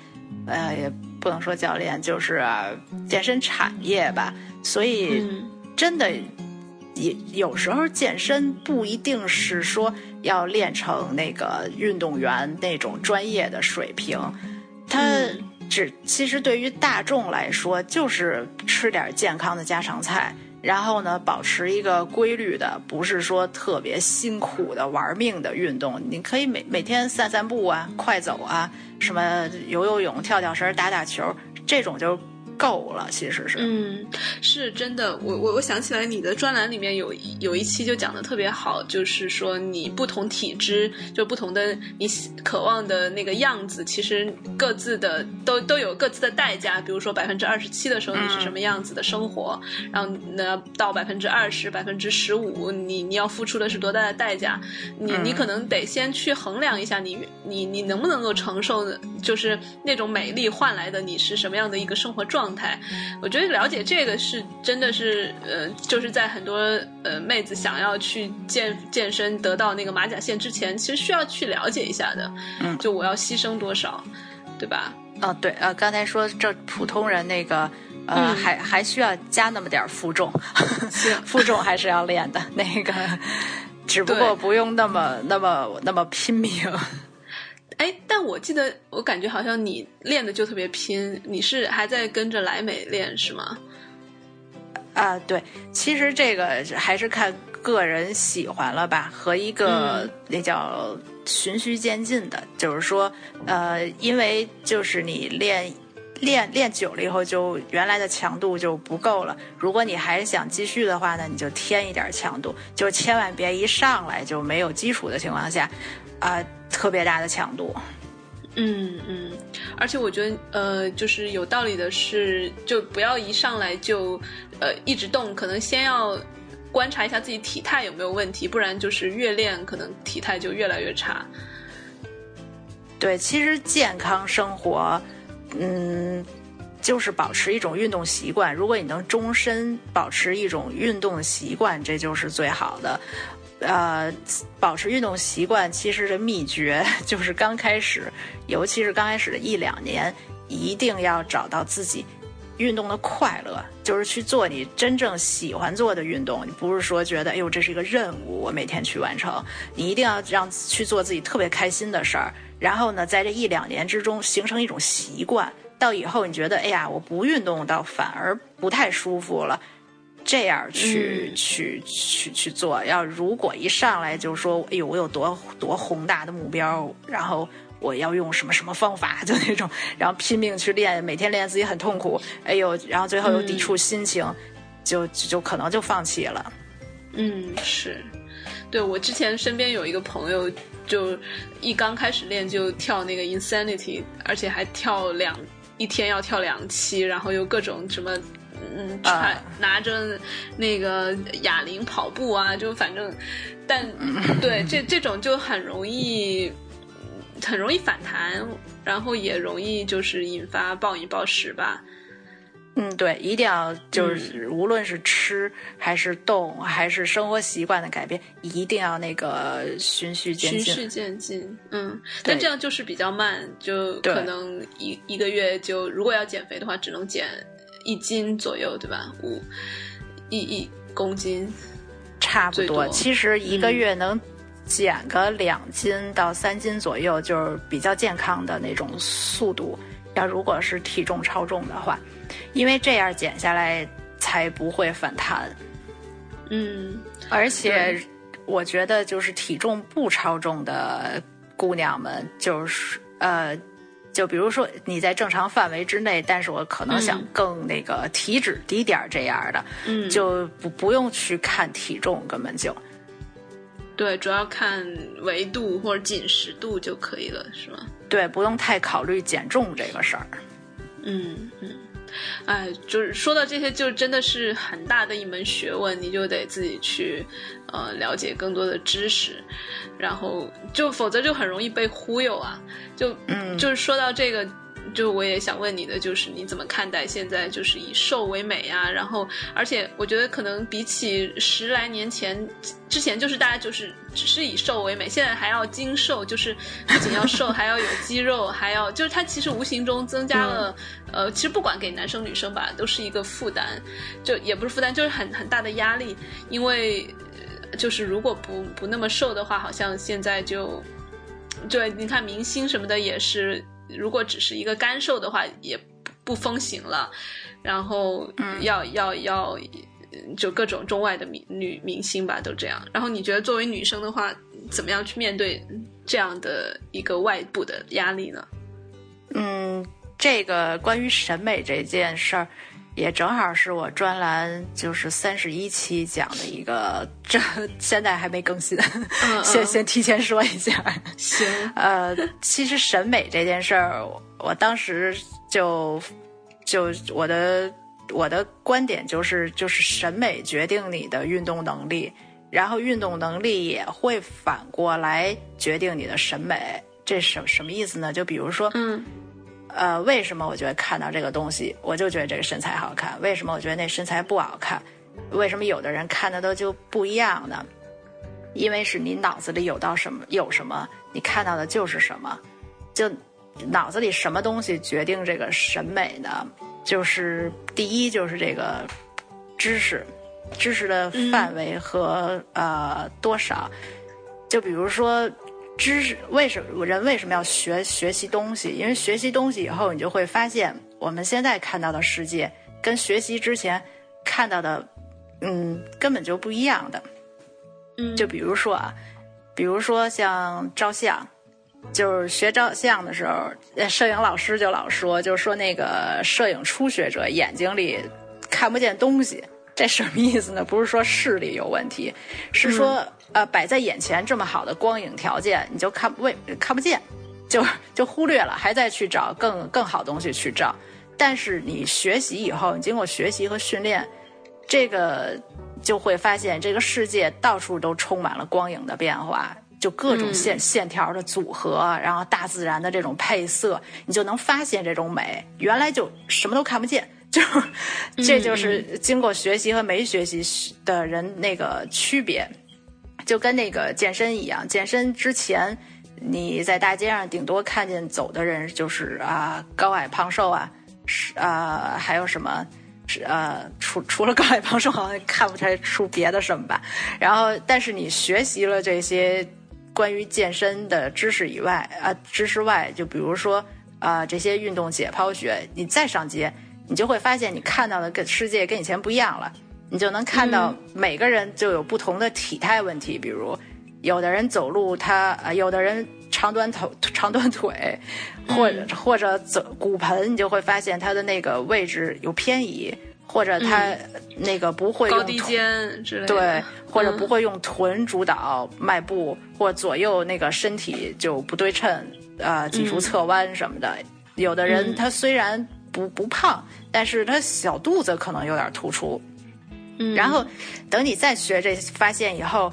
呃也不能说教练，就是、啊、健身产业吧。所以嗯真的也有时候健身不一定是说要练成那个运动员那种专业的水平，它嗯只其实对于大众来说就是吃点健康的家常菜。然后呢，保持一个规律的，不是说特别辛苦的玩命的运动。你可以每每天散散步啊，快走啊，什么游游泳、跳跳绳、打打球，这种就够了，其实是。嗯，是真的。我我我想起来，你的专栏里面有有一期就讲的特别好，就是说你不同体质，就不同的你渴望的那个样子，其实各自的都都有各自的代价。比如说百分之二十七的时候你是什么样子的生活，然后呢到百分之二十、百分之十五，你你要付出的是多大的代价？你你可能得先去衡量一下，你你你能不能够承受，就是那种美丽换来的你是什么样的一个生活状态。我觉得了解这个是真的是呃，就是在很多呃妹子想要去健健身得到那个马甲线之前，其实需要去了解一下的。嗯，就我要牺牲多少，对吧？哦，对，呃，刚才说这普通人那个呃，还还需要加那么点负重，负重还是要练的，那个只不过不用那么那么那么拼命。哎，但我记得，我感觉好像你练的就特别拼，你是还在跟着莱美练是吗？啊，对，其实这个还是看个人喜欢了吧，和一个那叫循序渐进的，就是说，呃，因为就是你练练练久了以后，就原来的强度就不够了。如果你还想继续的话呢，你就添一点强度，就千万别一上来就没有基础的情况下，啊。特别大的强度，嗯嗯，而且我觉得呃，就是有道理的是，就不要一上来就呃一直动，可能先要观察一下自己体态有没有问题，不然就是越练可能体态就越来越差。对，其实健康生活，嗯，就是保持一种运动习惯。如果你能终身保持一种运动的习惯，这就是最好的。呃，保持运动习惯，其实的秘诀 就是刚开始，尤其是刚开始的一两年，一定要找到自己运动的快乐，就是去做你真正喜欢做的运动。你不是说觉得，哎呦，这是一个任务，我每天去完成。你一定要让去做自己特别开心的事儿，然后呢，在这一两年之中形成一种习惯，到以后你觉得，哎呀，我不运动倒反而不太舒服了。这样去去去去做，要如果一上来就说，哎呦，我有多多宏大的目标，然后我要用什么什么方法，就那种，然后拼命去练，每天练自己很痛苦，哎呦，然后最后又抵触心情，就就可能就放弃了。嗯，是，对我之前身边有一个朋友，就一刚开始练就跳那个 Insanity，而且还跳两一天要跳两期，然后又各种什么。嗯，穿拿着那个哑铃跑步啊，就反正，但 对这这种就很容易，很容易反弹，然后也容易就是引发暴饮暴食吧。嗯，对，一定要就是无论是吃还是动还是生活习惯的改变，一定要那个循序渐进。循序渐进，嗯，但这样就是比较慢，就可能一一个月就如果要减肥的话，只能减。一斤左右，对吧？五一一公斤，差不多。其实一个月能减个两斤到三斤左右，就是比较健康的那种速度。要如果是体重超重的话，因为这样减下来才不会反弹。嗯，而且我觉得就是体重不超重的姑娘们，就是呃。就比如说你在正常范围之内，但是我可能想更那个体脂低点儿这样的，嗯，就不不用去看体重，根本就，对，主要看维度或者紧实度就可以了，是吗？对，不用太考虑减重这个事儿。嗯嗯，哎，就是说到这些，就真的是很大的一门学问，你就得自己去呃了解更多的知识。然后就否则就很容易被忽悠啊！就嗯，就是说到这个，就我也想问你的，就是你怎么看待现在就是以瘦为美啊？然后，而且我觉得可能比起十来年前之前，就是大家就是只是以瘦为美，现在还要精瘦，就是不仅要瘦，还要有肌肉，还要就是它其实无形中增加了呃，其实不管给男生女生吧，都是一个负担，就也不是负担，就是很很大的压力，因为。就是如果不不那么瘦的话，好像现在就，对，你看明星什么的也是，如果只是一个干瘦的话，也不风行了。然后要要要，就各种中外的明女明星吧，都这样。然后你觉得作为女生的话，怎么样去面对这样的一个外部的压力呢？嗯。这个关于审美这件事儿，也正好是我专栏就是三十一期讲的一个，这现在还没更新，嗯 先先提前说一下。行，呃，其实审美这件事儿，我当时就就我的我的观点就是，就是审美决定你的运动能力，然后运动能力也会反过来决定你的审美。这什什么意思呢？就比如说，嗯呃，为什么我觉得看到这个东西，我就觉得这个身材好看？为什么我觉得那身材不好看？为什么有的人看的都就不一样呢？因为是你脑子里有到什么有什么，你看到的就是什么，就脑子里什么东西决定这个审美呢？就是第一就是这个知识，知识的范围和、呃多少，就比如说。知识为什么人为什么要学学习东西？因为学习东西以后，你就会发现我们现在看到的世界跟学习之前看到的，嗯，根本就不一样的。嗯，就比如说啊，比如说像照相，就是学照相的时候，呃摄影老师就老说，就说那个摄影初学者眼睛里看不见东西，这什么意思呢？不是说视力有问题，是说、呃摆在眼前这么好的光影条件，你就看不为看不见，就就忽略了，还在去找更更好东西去照。但是你学习以后，你经过学习和训练，这个就会发现这个世界到处都充满了光影的变化，就各种线、线条的组合，然后大自然的这种配色，你就能发现这种美。原来就什么都看不见，就这就是经过学习和没学习的人那个区别，就跟那个健身一样，健身之前。你在大街上顶多看见走的人就是啊高矮胖瘦啊，是啊还有什么是呃除除了高矮胖瘦好像看不太出别的什么吧。然后但是你学习了这些关于健身的知识以外啊知识外，就比如说啊这些运动解剖学，你再上街，你就会发现你看到的跟世界跟以前不一样了。你就能看到每个人就有不同的体态问题，比如。有的人走路他，啊有的人长短腿长短腿，或者、嗯、或者走骨盆，你就会发现他的那个位置有偏移，或者他那个不会用高低肩之类的，对，或者不会用臀主导迈步，嗯、或左右那个身体就不对称，呃，脊柱侧弯什么的。嗯、有的人他虽然不不胖，但是他小肚子可能有点突出。嗯，然后等你再学这发现以后。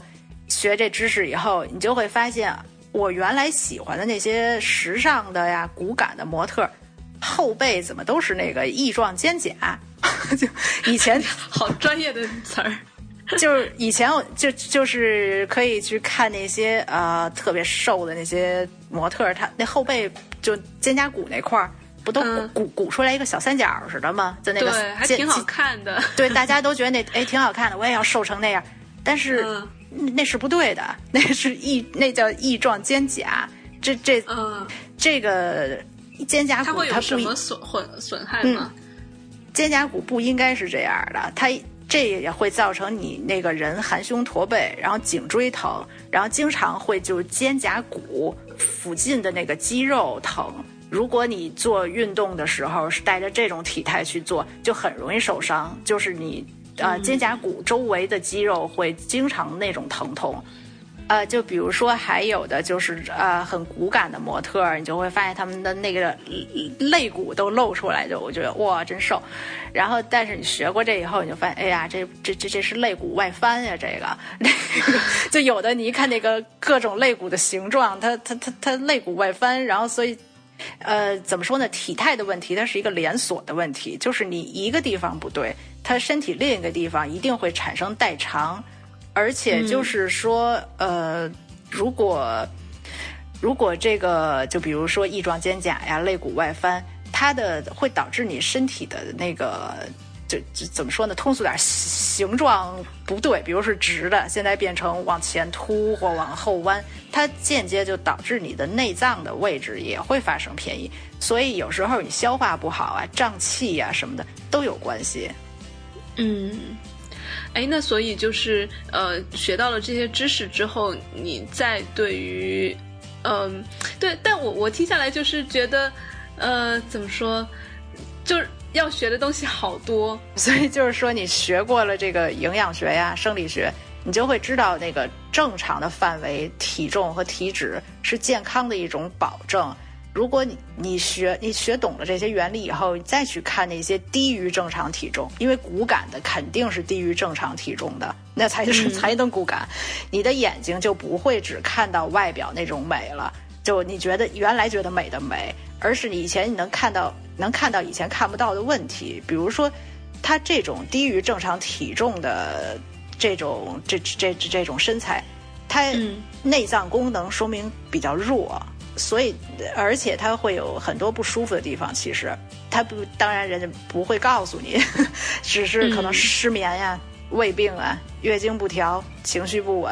学这知识以后，你就会发现，我原来喜欢的那些时尚的呀、骨感的模特，后背怎么都是那个翼状肩胛？就以前 好专业的词儿，就是以前我就就是可以去看那些呃特别瘦的那些模特，他那后背就肩胛骨那块儿。不都鼓鼓出来一个小三角似的吗？就那个对，还挺好看的。对，大家都觉得那哎挺好看的，我也要瘦成那样。但是、嗯、那是不对的，那是翼，那叫翼状肩胛。这这嗯，这个肩胛骨它会有什么损损损害吗、嗯？肩胛骨不应该是这样的，它这也会造成你那个人含胸驼背，然后颈椎疼，然后经常会就是肩胛骨附近的那个肌肉疼。如果你做运动的时候是带着这种体态去做，就很容易受伤。就是你呃肩胛骨周围的肌肉会经常那种疼痛。呃，就比如说还有的就是呃很骨感的模特，你就会发现他们的那个肋骨都露出来，就我觉得哇真瘦。然后但是你学过这以后，你就发现哎呀这这这这是肋骨外翻呀，这个 就有的你一看那个各种肋骨的形状，它它它它肋骨外翻，然后所以。呃，怎么说呢？体态的问题，它是一个连锁的问题，就是你一个地方不对，它身体另一个地方一定会产生代偿，而且就是说，嗯、呃，如果如果这个，就比如说翼状肩胛呀、肋骨外翻，它的会导致你身体的那个。就就怎么说呢？通俗点，形状不对，比如是直的，现在变成往前凸或往后弯，它间接就导致你的内脏的位置也会发生偏移。所以有时候你消化不好啊、胀气呀、啊、什么的都有关系。嗯，哎，那所以就是呃，学到了这些知识之后，你再对于嗯、对，但我我听下来就是觉得。呃，怎么说，就是要学的东西好多。所以就是说，你学过了这个营养学呀、生理学，你就会知道那个正常的范围体重和体脂是健康的一种保证。如果你你学你学懂了这些原理以后，你再去看那些低于正常体重，因为骨感的肯定是低于正常体重的，那才是、才能骨感。你的眼睛就不会只看到外表那种美了，就你觉得原来觉得美的美，而是你以前你能看到能看到以前看不到的问题，比如说他这种低于正常体重的这种这这这这种身材，他嗯内脏功能说明比较弱。所以，而且它会有很多不舒服的地方。其实，它不，当然人家不会告诉你，只是可能失眠呀、胃病啊、月经不调、情绪不稳。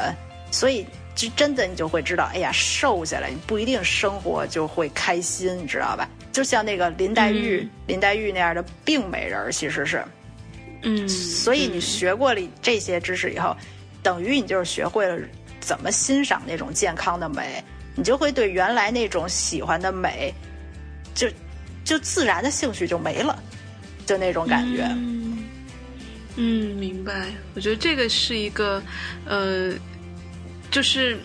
所以，就真的你就会知道，哎呀，瘦下来你不一定生活就会开心，你知道吧？就像那个林黛玉、嗯林黛玉那样的病美人，其实是。嗯，所以你学过了这些知识以后，等于你就是学会了怎么欣赏那种健康的美。你就会对原来那种喜欢的美，就就自然的兴趣就没了，就那种感觉。嗯，嗯，明白。我觉得这个是一个，呃，就是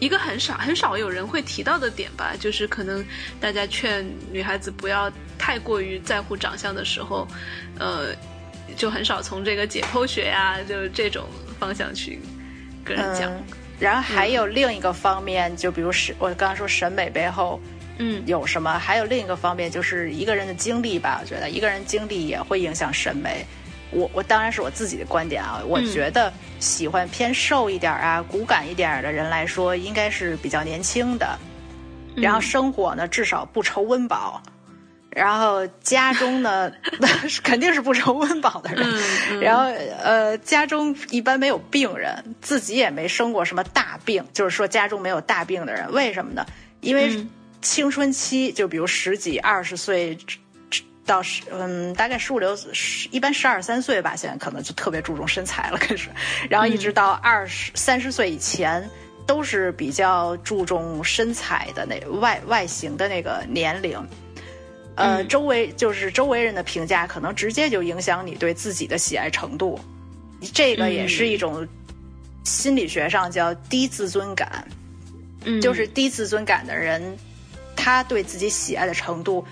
一个很少很少有人会提到的点吧。就是可能大家劝女孩子不要太过于在乎长相的时候，呃，就很少从这个解剖学呀，就这种方向去跟人讲。嗯，然后还有另一个方面，就比如审，我刚刚说审美背后嗯有什么，还有另一个方面就是一个人的经历吧。我觉得一个人经历也会影响审美。我我当然是我自己的观点啊，我觉得喜欢偏瘦一点啊、骨感一点的人来说，应该是比较年轻的，然后生活呢至少不愁温饱。然后家中呢，肯定是不愁温饱的人。嗯然后呃，家中一般没有病人，自己也没生过什么大病，就是说家中没有大病的人，为什么呢？因为嗯青春期，就比如十几、二十岁到十嗯，大概十五六，十一般十二三岁吧，现在可能就特别注重身材了，开始，然后一直到二十三十岁以前。都是比较注重身材的那外外形的那个年龄，呃，嗯。周围就是周围人的评价，可能直接就影响你对自己的喜爱程度。这个也是一种心理学上叫低自尊感，嗯，就是低自尊感的人，他对自己喜爱的程度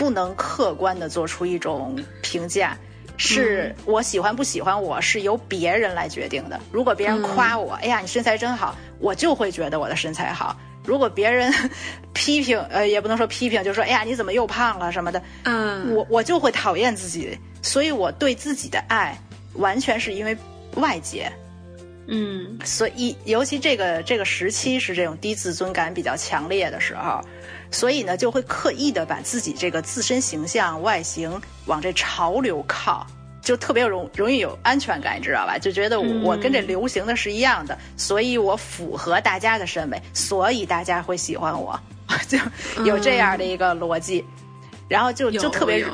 不能客观的做出一种评价。是我喜欢不喜欢我是由别人来决定的。如果别人夸我，哎呀你身材真好，我就会觉得我的身材好。如果别人 批评，呃，也不能说批评，就说哎呀你怎么又胖了什么的，嗯，我我就会讨厌自己。所以我对自己的爱完全是因为外界，嗯所以尤其这个这个时期是这种低自尊感比较强烈的时候，所以呢就会刻意的把自己这个自身形象、外形往这潮流靠。就特别容容易有安全感，你知道吧？就觉得我跟这流行的是一样的，所以我符合大家的审美，所以大家会喜欢我，就有这样的一个逻辑，然后就就特别有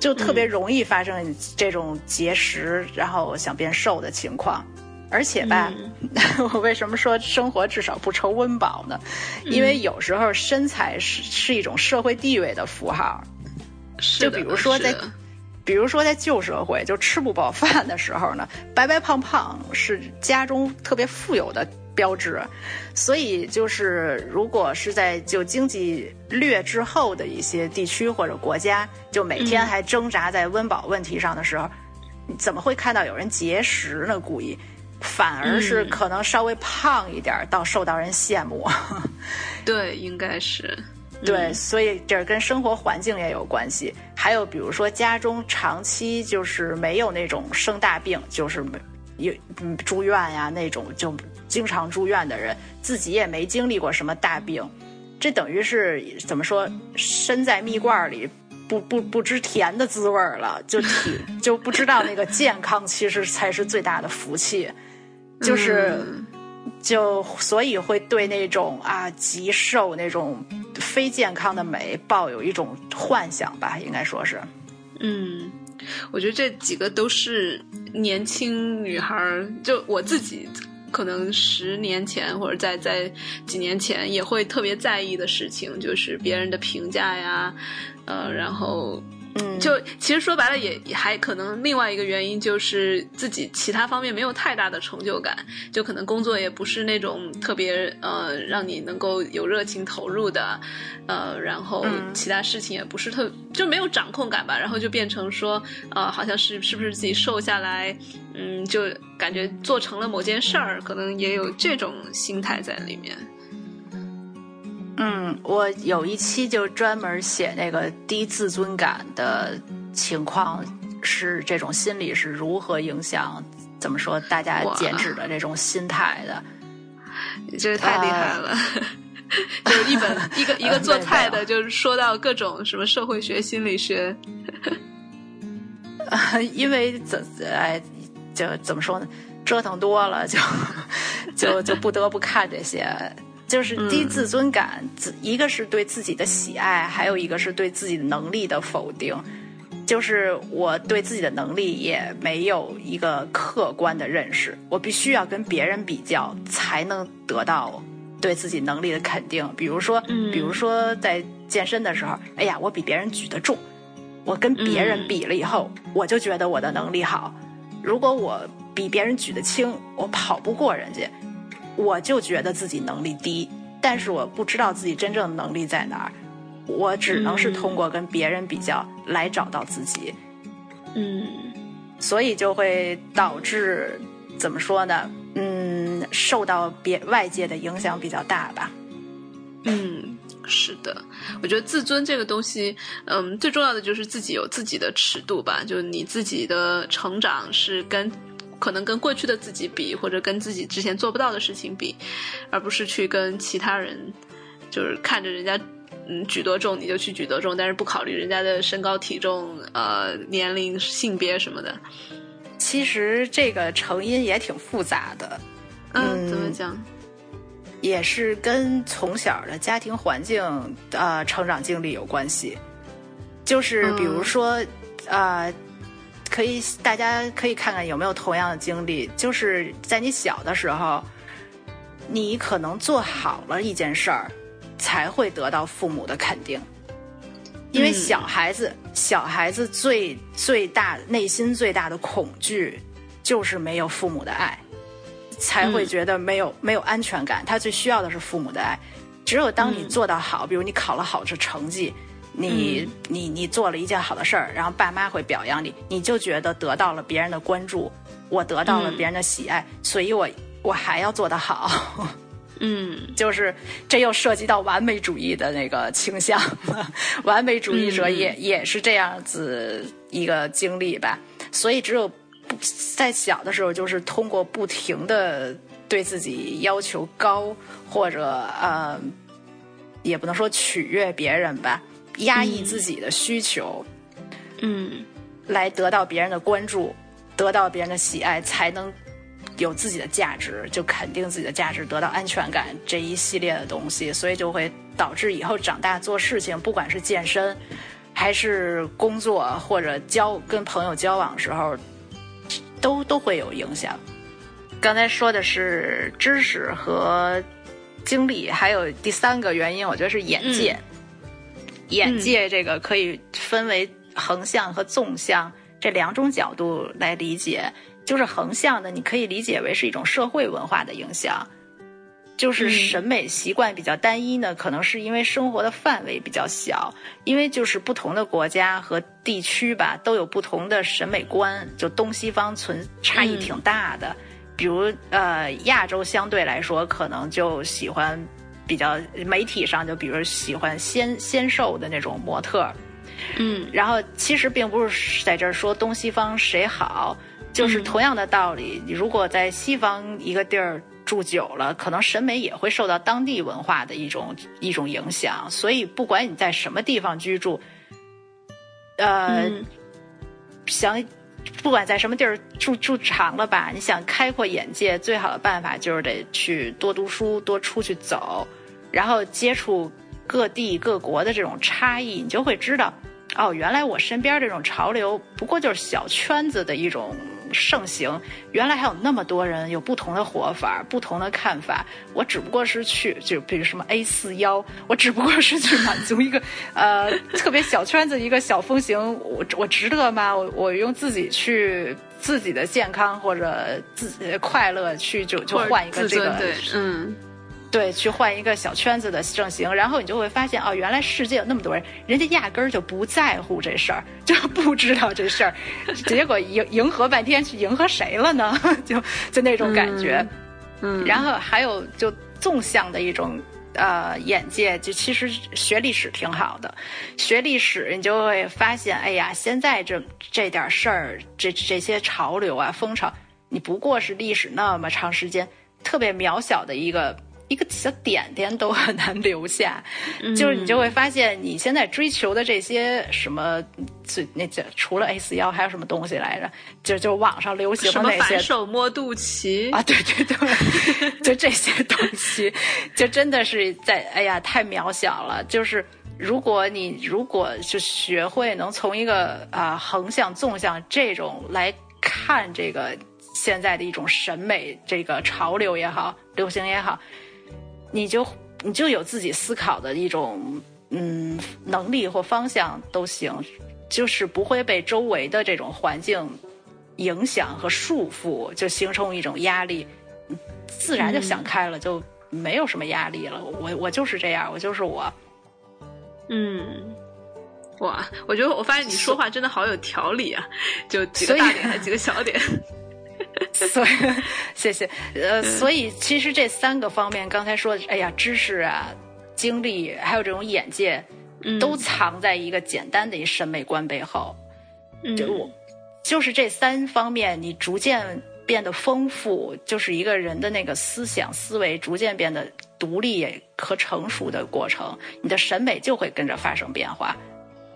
就特别容易发生这种节食，然后想变瘦的情况。而且吧，我为什么说生活至少不愁温饱呢？因为有时候身材是是一种社会地位的符号。就比如说在比如说在旧社会，就吃不饱饭的时候呢，白白胖胖是家中特别富有的标志。所以就是，如果是在就经济略之后的一些地区或者国家，就每天还挣扎在温饱问题上的时候，你怎么会看到有人节食呢？故意。反而是嗯可能稍微胖一点儿，倒受到人羡慕。对，应该是对，所以这跟生活环境也有关系。还有比如说家中长期就是没有那种生大病，就是没有嗯住院呀那种就经常住院的人，自己也没经历过什么大病，这等于是怎么说，身在蜜罐里。不不不知甜的滋味儿了，就体就不知道那个健康其实才是最大的福气，就是、嗯就所以会对那种啊极瘦那种非健康的美抱有一种幻想吧，应该说是。嗯，我觉得这几个都是年轻女孩儿，就我自己可能十年前或者在在几年前也会特别在意的事情，就是别人的评价呀，呃，然后。嗯，就其实说白了也也还可能另外一个原因就是自己其他方面没有太大的成就感，就可能工作也不是那种特别呃让你能够有热情投入的，呃，然后其他事情也不是特就没有掌控感吧，然后就变成说呃好像是是不是自己瘦下来，嗯，就感觉做成了某件事儿，可能也有这种心态在里面。嗯，我有一期就专门写那个低自尊感的情况，是这种心理是如何影响，怎么说大家减脂的这种心态的？这太厉害了！就一本一个一个做菜的，就是说到各种什么社会学、心理学。因为怎哎，就怎么说呢？折腾多了，就就就不得不看这些。就是低自尊感，一个是对自己的喜爱，还有一个是对自己的能力的否定。就是我对自己的能力也没有一个客观的认识，我必须要跟别人比较，才能得到对自己能力的肯定。比如说，比如说在健身的时候，哎呀，我比别人举得重，我跟别人比了以后，我就觉得我的能力好。如果我比别人举得轻，我跑不过人家。我就觉得自己能力低，但是我不知道自己真正的能力在哪儿，我只能是通过跟别人比较来找到自己。嗯，所以就会导致怎么说呢？嗯，受到别外界的影响比较大吧。嗯，是的，我觉得自尊这个东西，嗯，最重要的就是自己有自己的尺度吧，就你自己的成长是跟。可能跟过去的自己比，或者跟自己之前做不到的事情比，而不是去跟其他人，就是看着人家嗯举多重你就去举多重，但是不考虑人家的身高体重、呃年龄、性别什么的。其实这个成因也挺复杂的，嗯，怎么讲？也是跟从小的家庭环境、呃成长经历有关系。就是比如说，啊。可以，大家可以看看有没有同样的经历，就是在你小的时候，你可能做好了一件事儿，才会得到父母的肯定。因为小孩子，小孩子最最大内心最大的恐惧，就是没有父母的爱，才会觉得没有没有安全感。他最需要的是父母的爱。只有当你做到好，比如你考了好的成绩。你你你做了一件好的事儿，然后爸妈会表扬你，你就觉得得到了别人的关注，我得到了别人的喜爱，所以我我还要做得好。嗯，就是这又涉及到完美主义的那个倾向，完美主义者也也是这样子一个经历吧。所以只有在小的时候，就是通过不停的对自己要求高，或者呃，也不能说取悦别人吧。压抑自己的需求，嗯，来得到别人的关注，得到别人的喜爱，才能有自己的价值，就肯定自己的价值，得到安全感这一系列的东西，所以就会导致以后长大做事情，不管是健身，还是工作或者交跟朋友交往时候，都都会有影响。刚才说的是知识和经历，还有第三个原因，我觉得是眼界。眼界这个可以分为横向和纵向这两种角度来理解。就是横向的，你可以理解为是一种社会文化的影响，就是审美习惯比较单一呢，可能是因为生活的范围比较小，因为就是不同的国家和地区吧，都有不同的审美观，就东西方存差异挺大的。比如呃，亚洲相对来说可能就喜欢。比较媒体上就比如喜欢纤纤瘦的那种模特，嗯，然后其实并不是在这儿说东西方谁好，就是同样的道理。你如果在西方一个地儿住久了，可能审美也会受到当地文化的一种一种影响。所以不管你在什么地方居住，呃，想不管在什么地儿住住长了吧，你想开阔眼界，最好的办法就是得去多读书，多出去走，然后接触各地各国的这种差异，你就会知道，哦，原来我身边这种潮流不过就是小圈子的一种盛行，原来还有那么多人有不同的活法、不同的看法。我只不过是去，就比如什么 A 四幺，我只不过是去满足一个 呃特别小圈子一个小风行，我我值得吗？我我用自己去自己的健康或者自己的快乐去就就换一个这个对，嗯。对，去换一个小圈子的盛行，然后你就会发现哦，原来世界有那么多人，人家压根儿就不在乎这事儿，就不知道这事儿，结果迎迎合半天，去迎合谁了呢？就就那种感觉。嗯，然后还有就纵向的一种呃眼界，就其实学历史挺好的，学历史你就会发现，哎呀，现在这这点事儿，这这些潮流啊风潮，你不过是历史那么长时间特别渺小的一个。一个小点点都很难留下，就是你就会发现，你现在追求的这些什么，最那叫除了 A 四幺还有什么东西来着？就就网上流行的那些，反手摸肚脐啊，对对对，就这些东西，就真的是在哎呀，太渺小了。就是如果你如果就学会能从一个啊横向、纵向这种来看这个现在的一种审美，这个潮流也好，流行也好。你就你就有自己思考的一种嗯能力或方向都行，就是不会被周围的这种环境影响和束缚，就形成一种压力，自然就想开了，就没有什么压力了。我我就是这样，我就是我。嗯，哇，我觉得我发现你说话真的好有条理啊，就几个大点几个小点。所以，谢谢。呃，所以其实这三个方面，刚才说，哎呀，知识啊、经历，还有这种眼界，都藏在一个简单的一审美观背后。就我，就是这三方面，你逐渐变得丰富，就是一个人的那个思想思维逐渐变得独立和成熟的过程，你的审美就会跟着发生变化，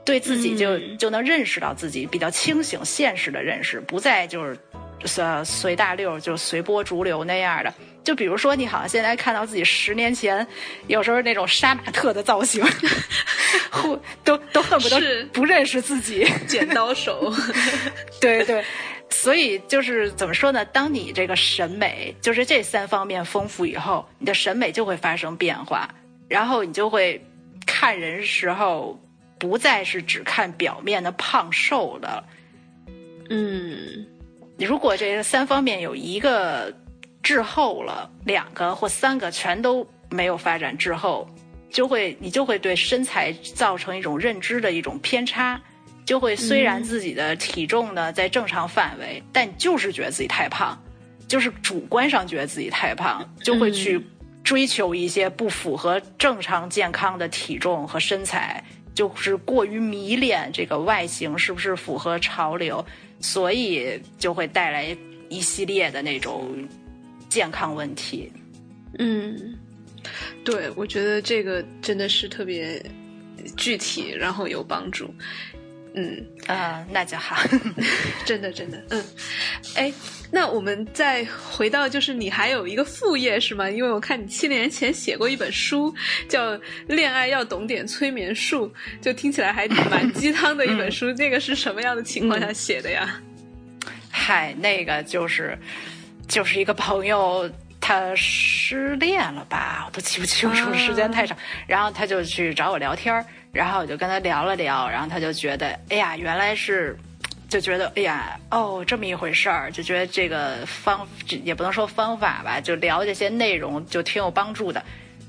对自己就就能认识到自己比较清醒、现实的认识，不再就是。随随大溜就随波逐流那样的，就比如说你好像现在看到自己十年前，有时候那种杀马特的造型，或都都恨不得不认识自己，剪刀手，对对，所以就是怎么说呢？当你这个审美就是这三方面丰富以后，你的审美就会发生变化，然后你就会看人时候不再是只看表面的胖瘦的，嗯。如果这三方面有一个滞后了，两个或三个全都没有发展滞后，就会你就会对身材造成一种认知的一种偏差，就会虽然自己的体重呢在正常范围，但就是觉得自己太胖，就是主观上觉得自己太胖，就会去追求一些不符合正常健康的体重和身材，就是过于迷恋这个外形是不是符合潮流。所以就会带来一系列的那种健康问题。嗯，对，我觉得这个真的是特别具体，然后有帮助。嗯啊，那就好，真的真的，嗯，哎，那我们再回到，就是你还有一个副业是吗？因为我看你七年前写过一本书，叫《恋爱要懂点催眠术》，就听起来还蛮鸡汤的一本书。那个是什么样的情况下写的呀？嗨，那个就是就是一个朋友，他失恋了吧？我都记不清楚，时间太长。然后他就去找我聊天儿。然后我就跟他聊了聊，然后他就觉得，哎呀，原来是，就觉得，哎呀，哦，这么一回事儿，就觉得这个方也不能说方法吧，就聊这些内容就挺有帮助的。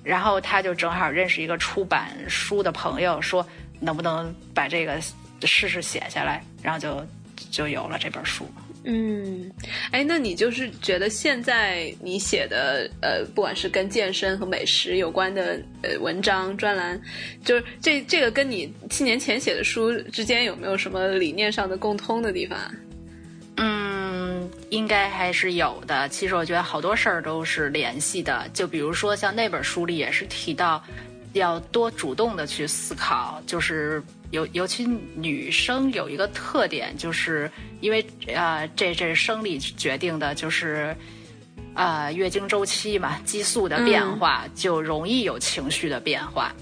然后他就正好认识一个出版书的朋友，说能不能把这个试试写下来，然后就就有了这本书。嗯，哎，那你就是觉得现在你写的呃，不管是跟健身和美食有关的呃文章专栏，就是这这个跟你七年前写的书之间有没有什么理念上的共通的地方？嗯，应该还是有的。其实我觉得好多事儿都是联系的，就比如说像那本书里也是提到，要多主动的去思考，就是。尤尤其女生有一个特点，就是因为啊，这这是生理决定的，就是啊，月经周期嘛，激素的变化就容易有情绪的变化，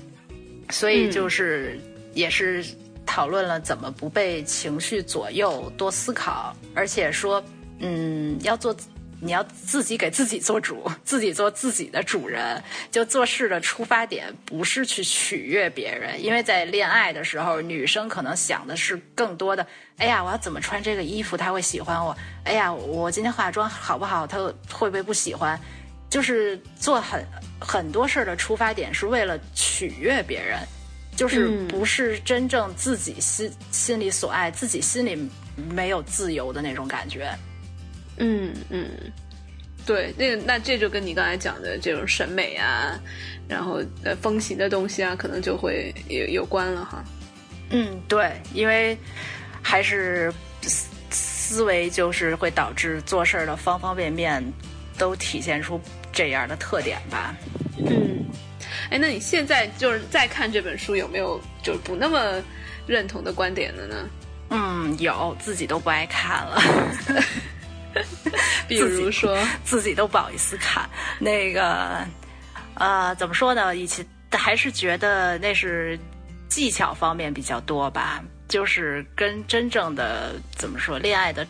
所以就是也是讨论了怎么不被情绪左右，多思考，而且说嗯，要做。你要自己给自己做主，自己做自己的主人。就做事的出发点不是去取悦别人，因为在恋爱的时候，女生可能想的是更多的：哎呀，我要怎么穿这个衣服他会喜欢我？哎呀，我今天化妆好不好？他会不会不喜欢？就是做很很多事儿的出发点是为了取悦别人，就是不是真正自己心心里所爱，自己心里没有自由的那种感觉。嗯嗯，对，那个那这就跟你刚才讲的这种审美啊，然后呃风行的东西啊，可能就会有有关了哈。嗯，对，因为还是思思维就是会导致做事儿的方方面面都体现出这样的特点吧。嗯，哎，那你现在就是再看这本书，有没有就是不那么认同的观点的呢？嗯，有，自己都不爱看了。比如说，自己都不好意思看那个，呃，怎么说呢？以前还是觉得那是技巧方面比较多吧，就是跟真正的怎么说恋爱的，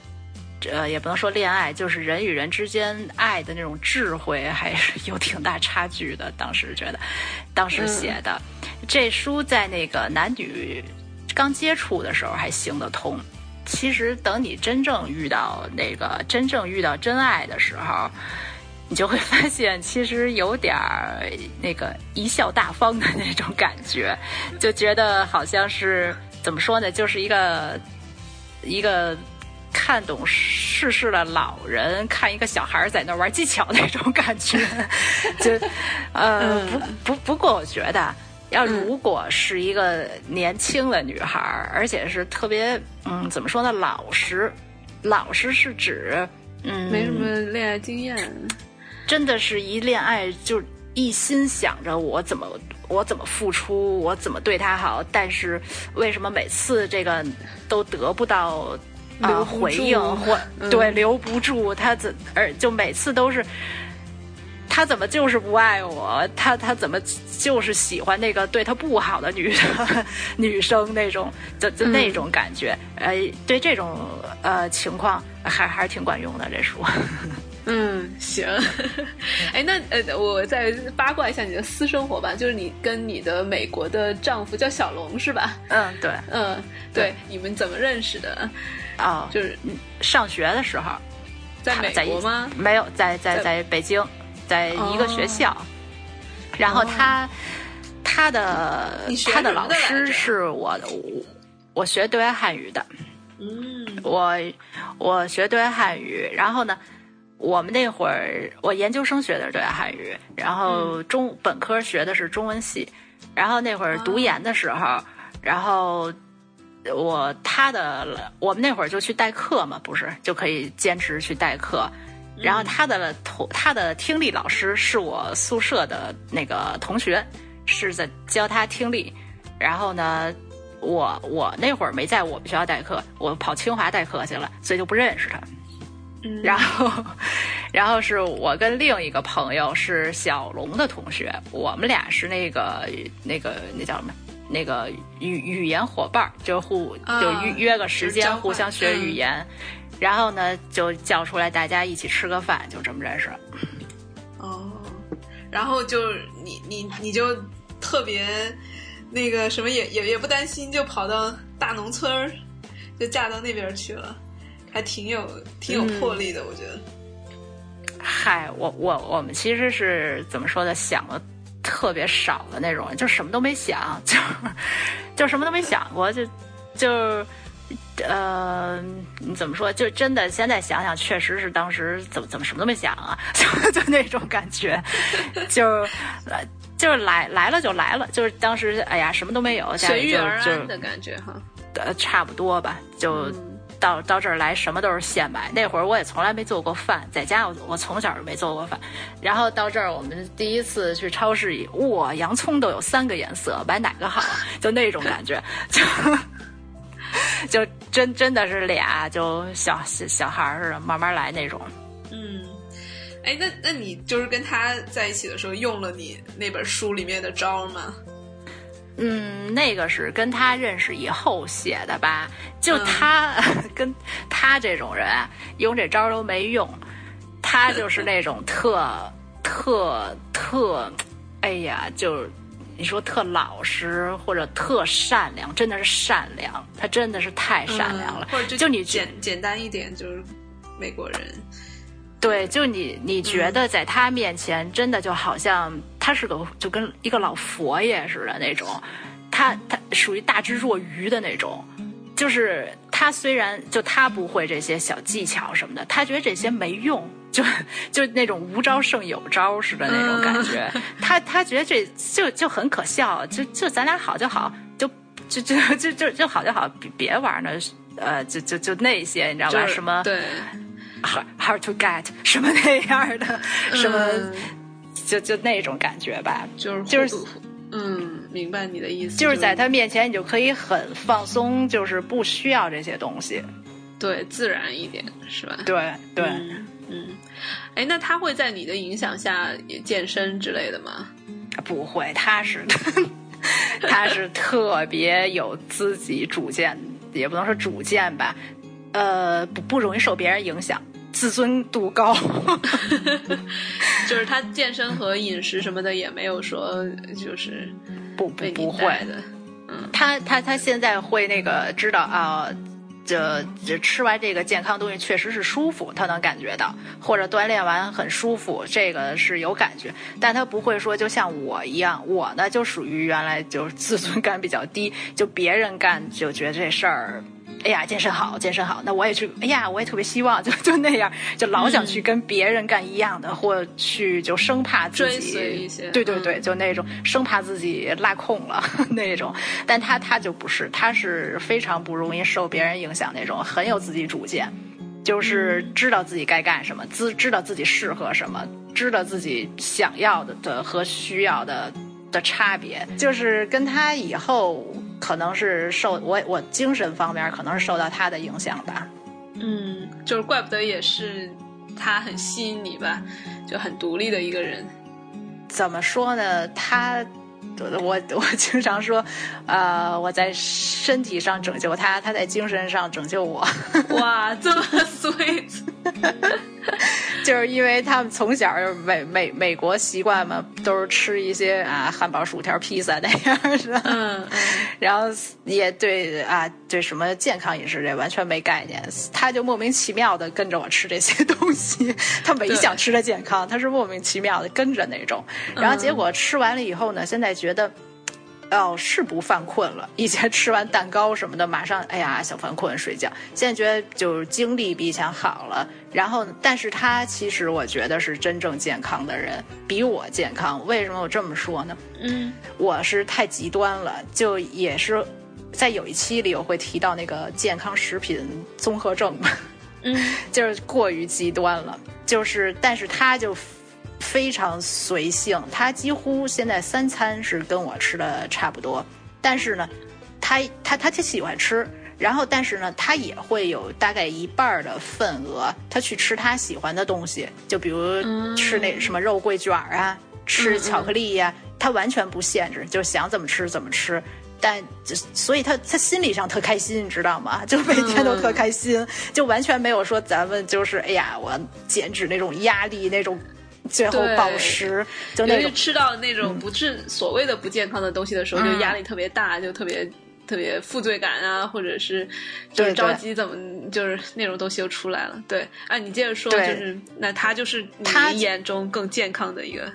呃，也不能说恋爱，就是人与人之间爱的那种智慧，还是有挺大差距的。当时觉得，当时写的这书在那个男女刚接触的时候还行得通。其实等你真正遇到那个真正遇到真爱的时候，你就会发现，其实有点儿那个贻笑大方的那种感觉，就觉得好像是怎么说呢，就是一个一个看懂世事的老人看一个小孩在那玩技巧那种感觉，就呃不不不过我觉得。要如果是一个年轻的女孩，而且是特别嗯，怎么说呢？老实，老实是指嗯，没什么恋爱经验，真的是一恋爱就一心想着我怎么我怎么付出，我怎么对她好，但是为什么每次这个都得不到啊回应或对留不住他怎而就每次都是。他怎么就是不爱我？他他怎么就是喜欢那个对他不好的女生 女生那种就就那种感觉？呃，对这种呃情况还还是挺管用的这书。嗯，行。哎，那呃，我再八卦一下你的私生活吧，就是你跟你的美国的丈夫叫小龙是吧？嗯，对，嗯，对，你们怎么认识的？啊，就是上学的时候，在美国吗？没有，在在在北京。在一个学校，然后他他的他的老师是我的，我学对外汉语的，嗯，我我学对外汉语，然后呢，我们那会儿我研究生学的是对外汉语，然后中本科学的是中文系，然后那会儿读研的时候，然后我他的我们那会儿就去代课嘛，不是？就可以兼职去代课。然后他的同他的听力老师是我宿舍的那个同学，是在教他听力。然后呢，我我那会儿没在我们学校代课，我跑清华代课去了，所以就不认识他。然后，然后是我跟另一个朋友是小龙的同学，我们俩是那个那个那叫什么？那个语语言伙伴，就互就约约个时间互相学语言。然后呢，就叫出来，大家一起吃个饭，就这么认识。哦，然后就你你你就特别那个什么，也也也不担心，就跑到大农村儿，就嫁到那边去了，还挺有挺有魄力的，我觉得。嗨，我我我们其实是怎么说的，想的特别少的那种，就什么都没想，就就什么都没想过，就就。呃，你怎么说？就真的现在想想，确实是当时怎么怎么什么都没想啊，就就那种感觉，就就是来来了就来了，就是当时哎呀什么都没有，随遇而安的感觉哈，呃差不多吧，就到到这儿来什么都是现买。那会儿我也从来没做过饭，在家我我从小就没做过饭，然后到这儿我们第一次去超市，哇，洋葱都有三个颜色，买哪个好？就那种感觉，就。就真真的是俩就小小小孩似的，慢慢来那种。嗯，哎，那那你就是跟他在一起的时候用了你那本书里面的招吗？嗯，那个是跟他认识以后写的吧？就他、跟他这种人啊，用这招都没用。他就是那种特特特，哎呀，就你说特老实或者特善良，真的是善良，他真的是太善良了。或者就就你简简单一点，就是美国人。对，就你你觉得在他面前，真的就好像他是个就跟一个老佛爷似的那种，他他属于大智若愚的那种。就是他虽然就他不会这些小技巧什么的，他觉得这些没用，就就那种无招胜有招似的那种感觉。他他觉得这就就很可笑，就就咱俩好就好，就就就就就就好就好，别别玩那呃，就就就那些你知道吧？什么对，hard hard to get 什么那样的，什么、嗯就就那种感觉吧。就是就是嗯，明白你的意思，就是在他面前，你就可以很放松，就是不需要这些东西。对自然一点，是吧？对对，嗯嗯，哎，那他会在你的影响下也健身之类的吗？不会，他是 他是 特别有自己主见，也不能说主见吧，呃，不不容易受别人影响，自尊度高。就是他健身和饮食什么的也没有说就是不不不会的，嗯，他他他现在会那个知道啊。这这吃完这个健康东西确实是舒服，他能感觉到，或者锻炼完很舒服，这个是有感觉，但他不会说就像我一样，我呢就属于原来就是自尊感比较低，就别人干就觉得这事儿，哎呀健身好健身好，那我也去，哎呀我也特别希望 就就那样，就老想去跟别人干一样的，或去就生怕自己追随一些。对对对，嗯。就那种生怕自己落空了 那种，但他他就不是，他是非常不容易受别人影响那种，很有自己主见，就是知道自己该干什么，知知道自己适合什么，知道自己想要的的和需要的的差别，就是跟他以后可能是受我我精神方面可能是受到他的影响吧。嗯，就是怪不得也是他很吸引你吧，就很独立的一个人。怎么说呢？他，我 我经常说，呃，我在身体上拯救他，他在精神上拯救我，哇，这么 sweet，就是因为他们从小美美美国习惯嘛，都是吃一些啊汉堡、薯条、披萨那样的，嗯嗯，然后也对啊对什么健康饮食这完全没概念，他就莫名其妙的跟着我吃这些东西，他没想吃的健康，他是莫名其妙的跟着那种，然后结果吃完了以后呢，现在觉得。哦，是不犯困了。以前吃完蛋糕什么的，马上哎呀想犯困睡觉。现在觉得就是精力比以前好了。然后，但是他其实我觉得是真正健康的人，比我健康。为什么我这么说呢？嗯我是太极端了，就也是在有一期里我会提到那个健康食品综合症，嗯 就是过于极端了。就是，但是他就非常随性，他几乎现在三餐是跟我吃的差不多，但是呢，他他他他喜欢吃。然后，但是呢，他也会有大概一半儿的份额，他去吃他喜欢的东西，就比如吃那什么肉桂卷儿啊，吃巧克力呀、他完全不限制，就想怎么吃怎么吃。但就所以他他心理上特开心，你知道吗？就每天都特开心，就完全没有说咱们就是哎呀，我减脂那种压力那种，最后对暴食就那种吃到那种不是所谓的不健康的东西的时候，嗯就压力特别大，就特别特别负罪感啊，或者是就是着急怎么就是那种东西又出来了。对，啊，你接着说，就是那他就是他你眼中更健康的一个，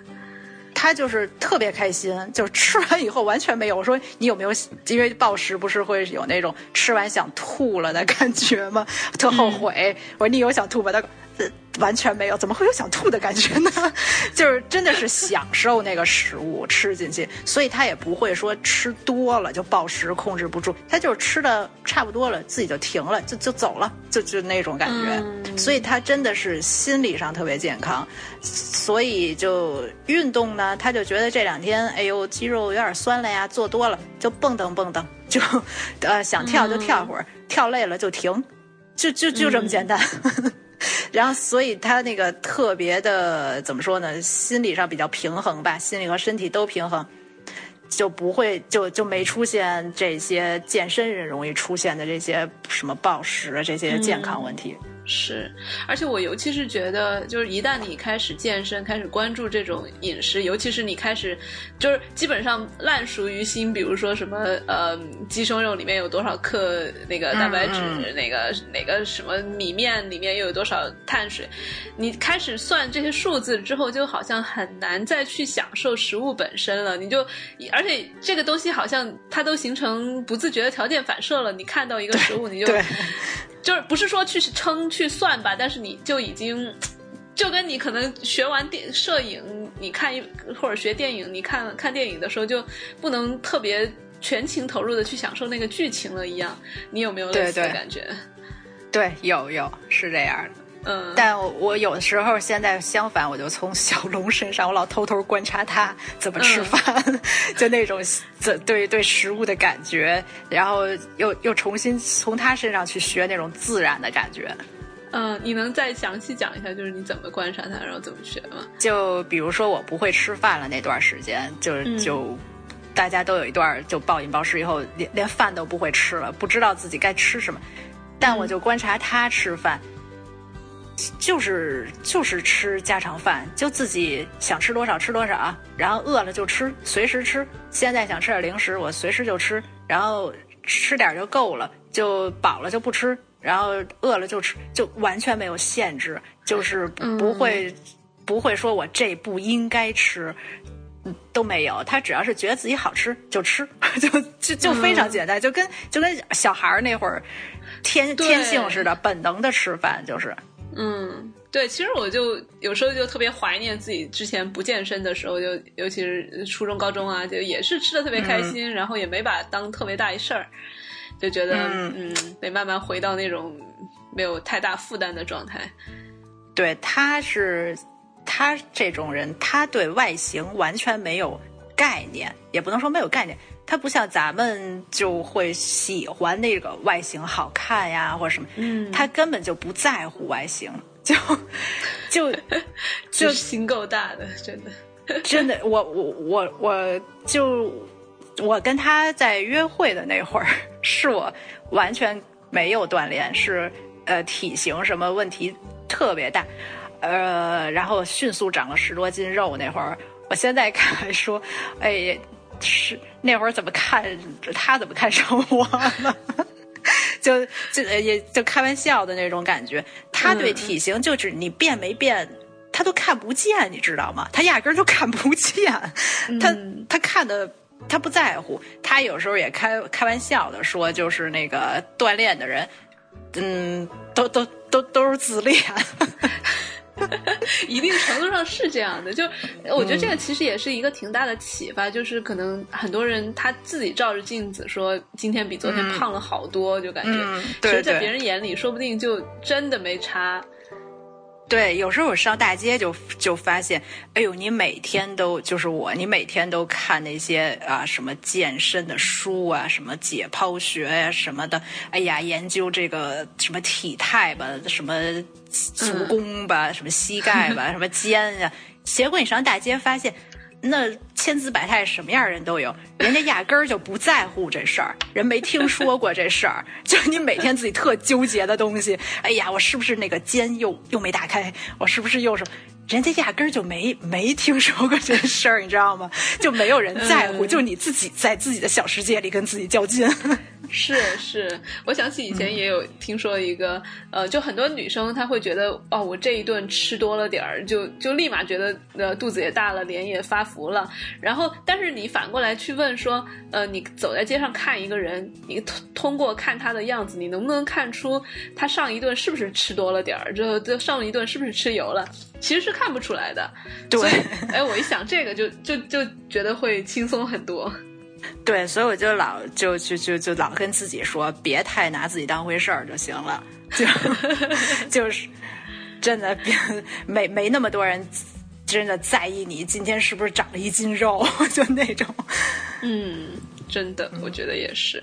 他就是特别开心，就是吃完以后完全没有。我说你有没有？因为暴食不是会有那种吃完想吐了的感觉吗？特后悔。我说你有想吐吗？他呃完全没有，怎么会有想吐的感觉呢？就是真的是享受那个食物吃进去，所以他也不会说吃多了就暴食控制不住，他就是吃的差不多了，自己就停了，就就走了，就就那种感觉。嗯所以他真的是心理上特别健康。所以就运动呢，他就觉得这两天，哎呦，肌肉有点酸了呀，做多了就蹦蹬蹦蹬，就 呃想跳就跳会儿，跳累了就停，就就就这么简单。然后，所以他那个特别的怎么说呢？心理上比较平衡吧，心理和身体都平衡。就不会就就没出现这些健身人容易出现的这些什么暴食啊这些健康问题。是，而且我尤其是觉得，就是一旦你开始健身，开始关注这种饮食，尤其是你开始，就是基本上烂熟于心，比如说什么呃鸡胸肉里面有多少克那个蛋白质，那个哪个什么米面里面又有多少碳水，你开始算这些数字之后，就好像很难再去享受食物本身了。你就而且这个东西好像它都形成不自觉的条件反射了，你看到一个食物，你就。就是不是说去称去算吧，但是你就已经，就跟你可能学完电摄影，你看一或者学电影，你看看电影的时候就不能特别全情投入的去享受那个剧情了一样。你有没有类似的感觉？对，有有是这样的。嗯，但我有的时候现在相反，我就从小龙身上，我老偷偷观察他怎么吃饭，就那种怎对对食物的感觉，然后又又重新从他身上去学那种自然的感觉。嗯，你能再详细讲一下，就是你怎么观察他，然后怎么学吗？就比如说我不会吃饭了那段时间，就是就大家都有一段就暴饮暴食以后，连连饭都不会吃了，不知道自己该吃什么，但我就观察他吃饭。就是就是吃家常饭，就自己想吃多少吃多少，然后饿了就吃，随时吃。现在想吃点零食，我随时就吃，然后吃点就够了，就饱了就不吃，然后饿了就吃，就完全没有限制，就是不会不会说我这不应该吃，都没有。他只要是觉得自己好吃就吃，就就就非常简单，就跟就跟小孩那会儿天天性似的，本能的吃饭就是。嗯，对，其实我就有时候就特别怀念自己之前不健身的时候，就尤其是初中、高中啊，就也是吃的特别开心，然后也没把当特别大一事儿，就觉得嗯，得慢慢回到那种没有太大负担的状态。对，他是他这种人，他对外形完全没有概念，也不能说没有概念。他不像咱们就会喜欢那个外形好看呀，或者什么，嗯，他根本就不在乎外形，就 就就心够大的，真的，真的，我我我我就我跟他在约会的那会儿，是我完全没有锻炼，是呃体型什么问题特别大，呃，然后迅速长了十多斤肉那会儿，我现在看来说，哎。是那会儿怎么看他怎么看上我了？就就也就开玩笑的那种感觉。他对体型就是你变没变，他都看不见，你知道吗？他压根儿就看不见。他他看的他不在乎。他有时候也开开玩笑的说，就是那个锻炼的人，嗯，都都都都是自恋。一定程度上是这样的，就我觉得这个其实也是一个挺大的启发，就是可能很多人他自己照着镜子说今天比昨天胖了好多，就感觉，其实，在别人眼里说不定就真的没差。对，有时候我上大街就就发现，哎呦，你每天都就是我，你每天都看那些啊什么健身的书啊，什么解剖学呀什么的，哎呀，研究这个什么体态吧，什么足弓吧，什么膝盖吧，什么肩呀，结果你上大街发现。那千姿百态，什么样人都有，人家压根儿就不在乎这事儿，人没听说过这事儿，就你每天自己特纠结的东西。哎呀，我是不是那个肩又又没打开？我是不是又什么？人家压根儿就没没听说过这事儿，你知道吗？就没有人在乎，就你自己在自己的小世界里跟自己较劲。是是，我想起以前也有听说一个，呃，就很多女生她会觉得，哦，我这一顿吃多了点儿，就就立马觉得呃肚子也大了，脸也发福了。然后，但是你反过来去问说，呃，你走在街上看一个人，你通通过看他的样子，你能不能看出他上一顿是不是吃多了点儿？就就上一顿是不是吃油了？其实是看不出来的。对，哎，我一想这个，就就就觉得会轻松很多。对，所以我就老就就就就老跟自己说，别太拿自己当回事儿就行了，就 就是真的别没没那么多人真的在意你今天是不是长了一斤肉，就那种。嗯，真的，我觉得也是。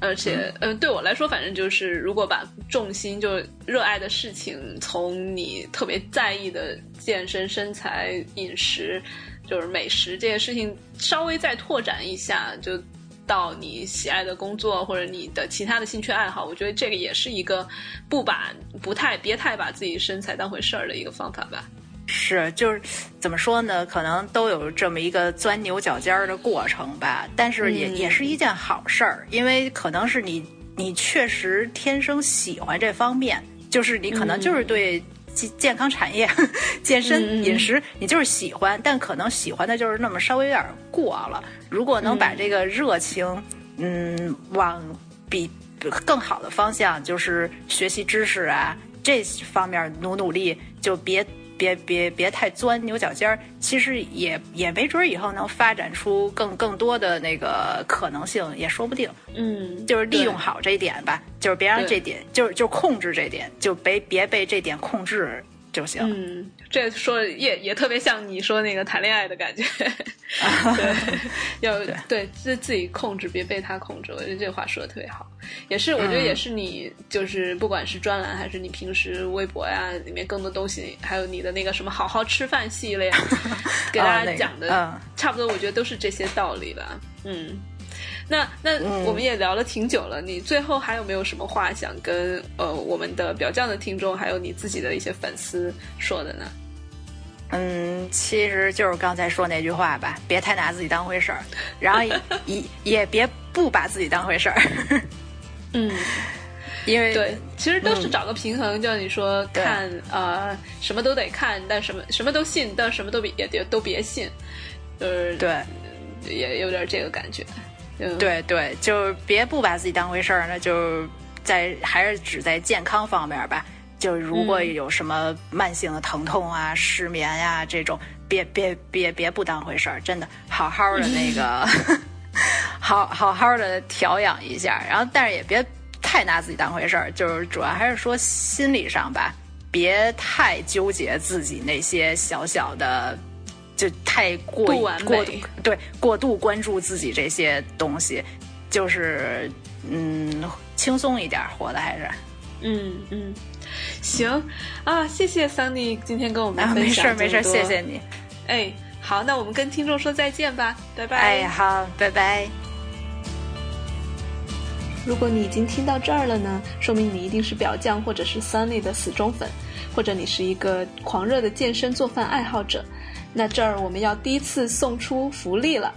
而且，嗯，对我来说，反正就是，如果把重心就热爱的事情从你特别在意的健身、身材、饮食。就是美食这些事情稍微再拓展一下，就到你喜爱的工作或者你的其他的兴趣爱好，我觉得这个也是一个不把不太别太把自己身材当回事儿的一个方法吧。是，就是怎么说呢？可能都有这么一个钻牛角尖儿的过程吧，但是也、嗯也是一件好事儿，因为可能是你你确实天生喜欢这方面，就是你可能就是对健健康产业、健身、饮食，你就是喜欢，但可能喜欢的就是那么稍微有点过了。如果能把这个热情，嗯，往比更好的方向，就是学习知识啊这方面努努力，就别。别别别太钻牛角尖儿，其实也也没准儿以后能发展出更更多的那个可能性，也说不定。嗯，就是利用好这一点吧，就是别让这点，就是就控制这点，就别别被这点控制就行。嗯，这说也也特别像你说那个谈恋爱的感觉，对，要对自自己控制，别被他控制。我觉得这话说的特别好，也是我觉得也是你就是不管是专栏还是你平时微博呀里面更多东西，还有你的那个什么好好吃饭系列，给大哦那个家讲的、嗯差不多，我觉得都是这些道理吧。嗯。那那我们也聊了挺久了，你最后还有没有什么话想跟呃我们的表匠的听众，还有你自己的一些粉丝说的呢？嗯，其实就是刚才说那句话吧，别太拿自己当回事儿，然后也 也也别不把自己当回事儿，嗯，因为对，其实都是找个平衡，就你说看呃什么都得看，但什么什么都信，但什么都别也也都别信，就是对。也有点这个感觉。对对，就是别不把自己当回事儿，那就在还是只在健康方面吧。就如果有什么慢性的疼痛啊、失眠呀、这种，别别别别不当回事儿，真的好好的那个，好好 好的调养一下，然后但是也别太拿自己当回事儿，就是主要还是说心理上吧，别太纠结自己那些小小的。就太过过度对过度关注自己这些东西，就是嗯轻松一点活的还是嗯嗯，行啊，谢谢 Sunny 今天跟我们啊没分享事儿没事儿，谢谢。你，哎，好，那我们跟听众说再见吧，拜拜。哎好，拜拜。如果你已经听到这儿了呢，说明你一定是表匠或者是 Sunny 的死忠粉，或者你是一个狂热的健身做饭爱好者。那这儿我们要第一次送出福利了，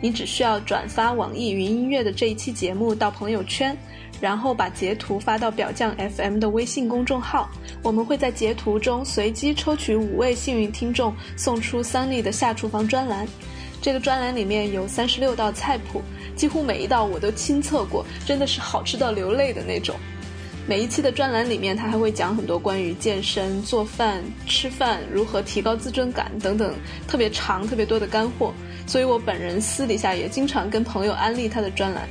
你只需要转发网易云音乐的这一期节目到朋友圈，然后把截图发到表匠 FM 的微信公众号，我们会在截图中随机抽取五位幸运听众，送出 Sunny 的下厨房专栏。这个专栏里面有三十六道菜谱，几乎每一道我都亲测过，真的是好吃到流泪的那种。每一期的专栏里面，他还会讲很多关于健身、做饭、吃饭、如何提高自尊感等等特别长、特别多的干货。所以我本人私底下也经常跟朋友安利他的专栏。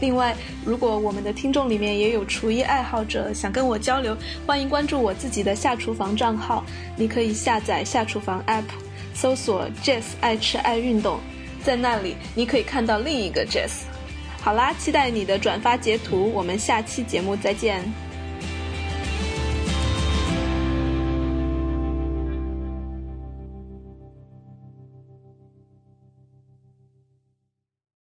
另外，如果我们的听众里面也有厨艺爱好者想跟我交流，欢迎关注我自己的下厨房账号。你可以下载下厨房 App，搜索 Jess 爱吃爱运动，在那里你可以看到另一个 Jess。好啦，期待你的转发截图，我们下期节目再见。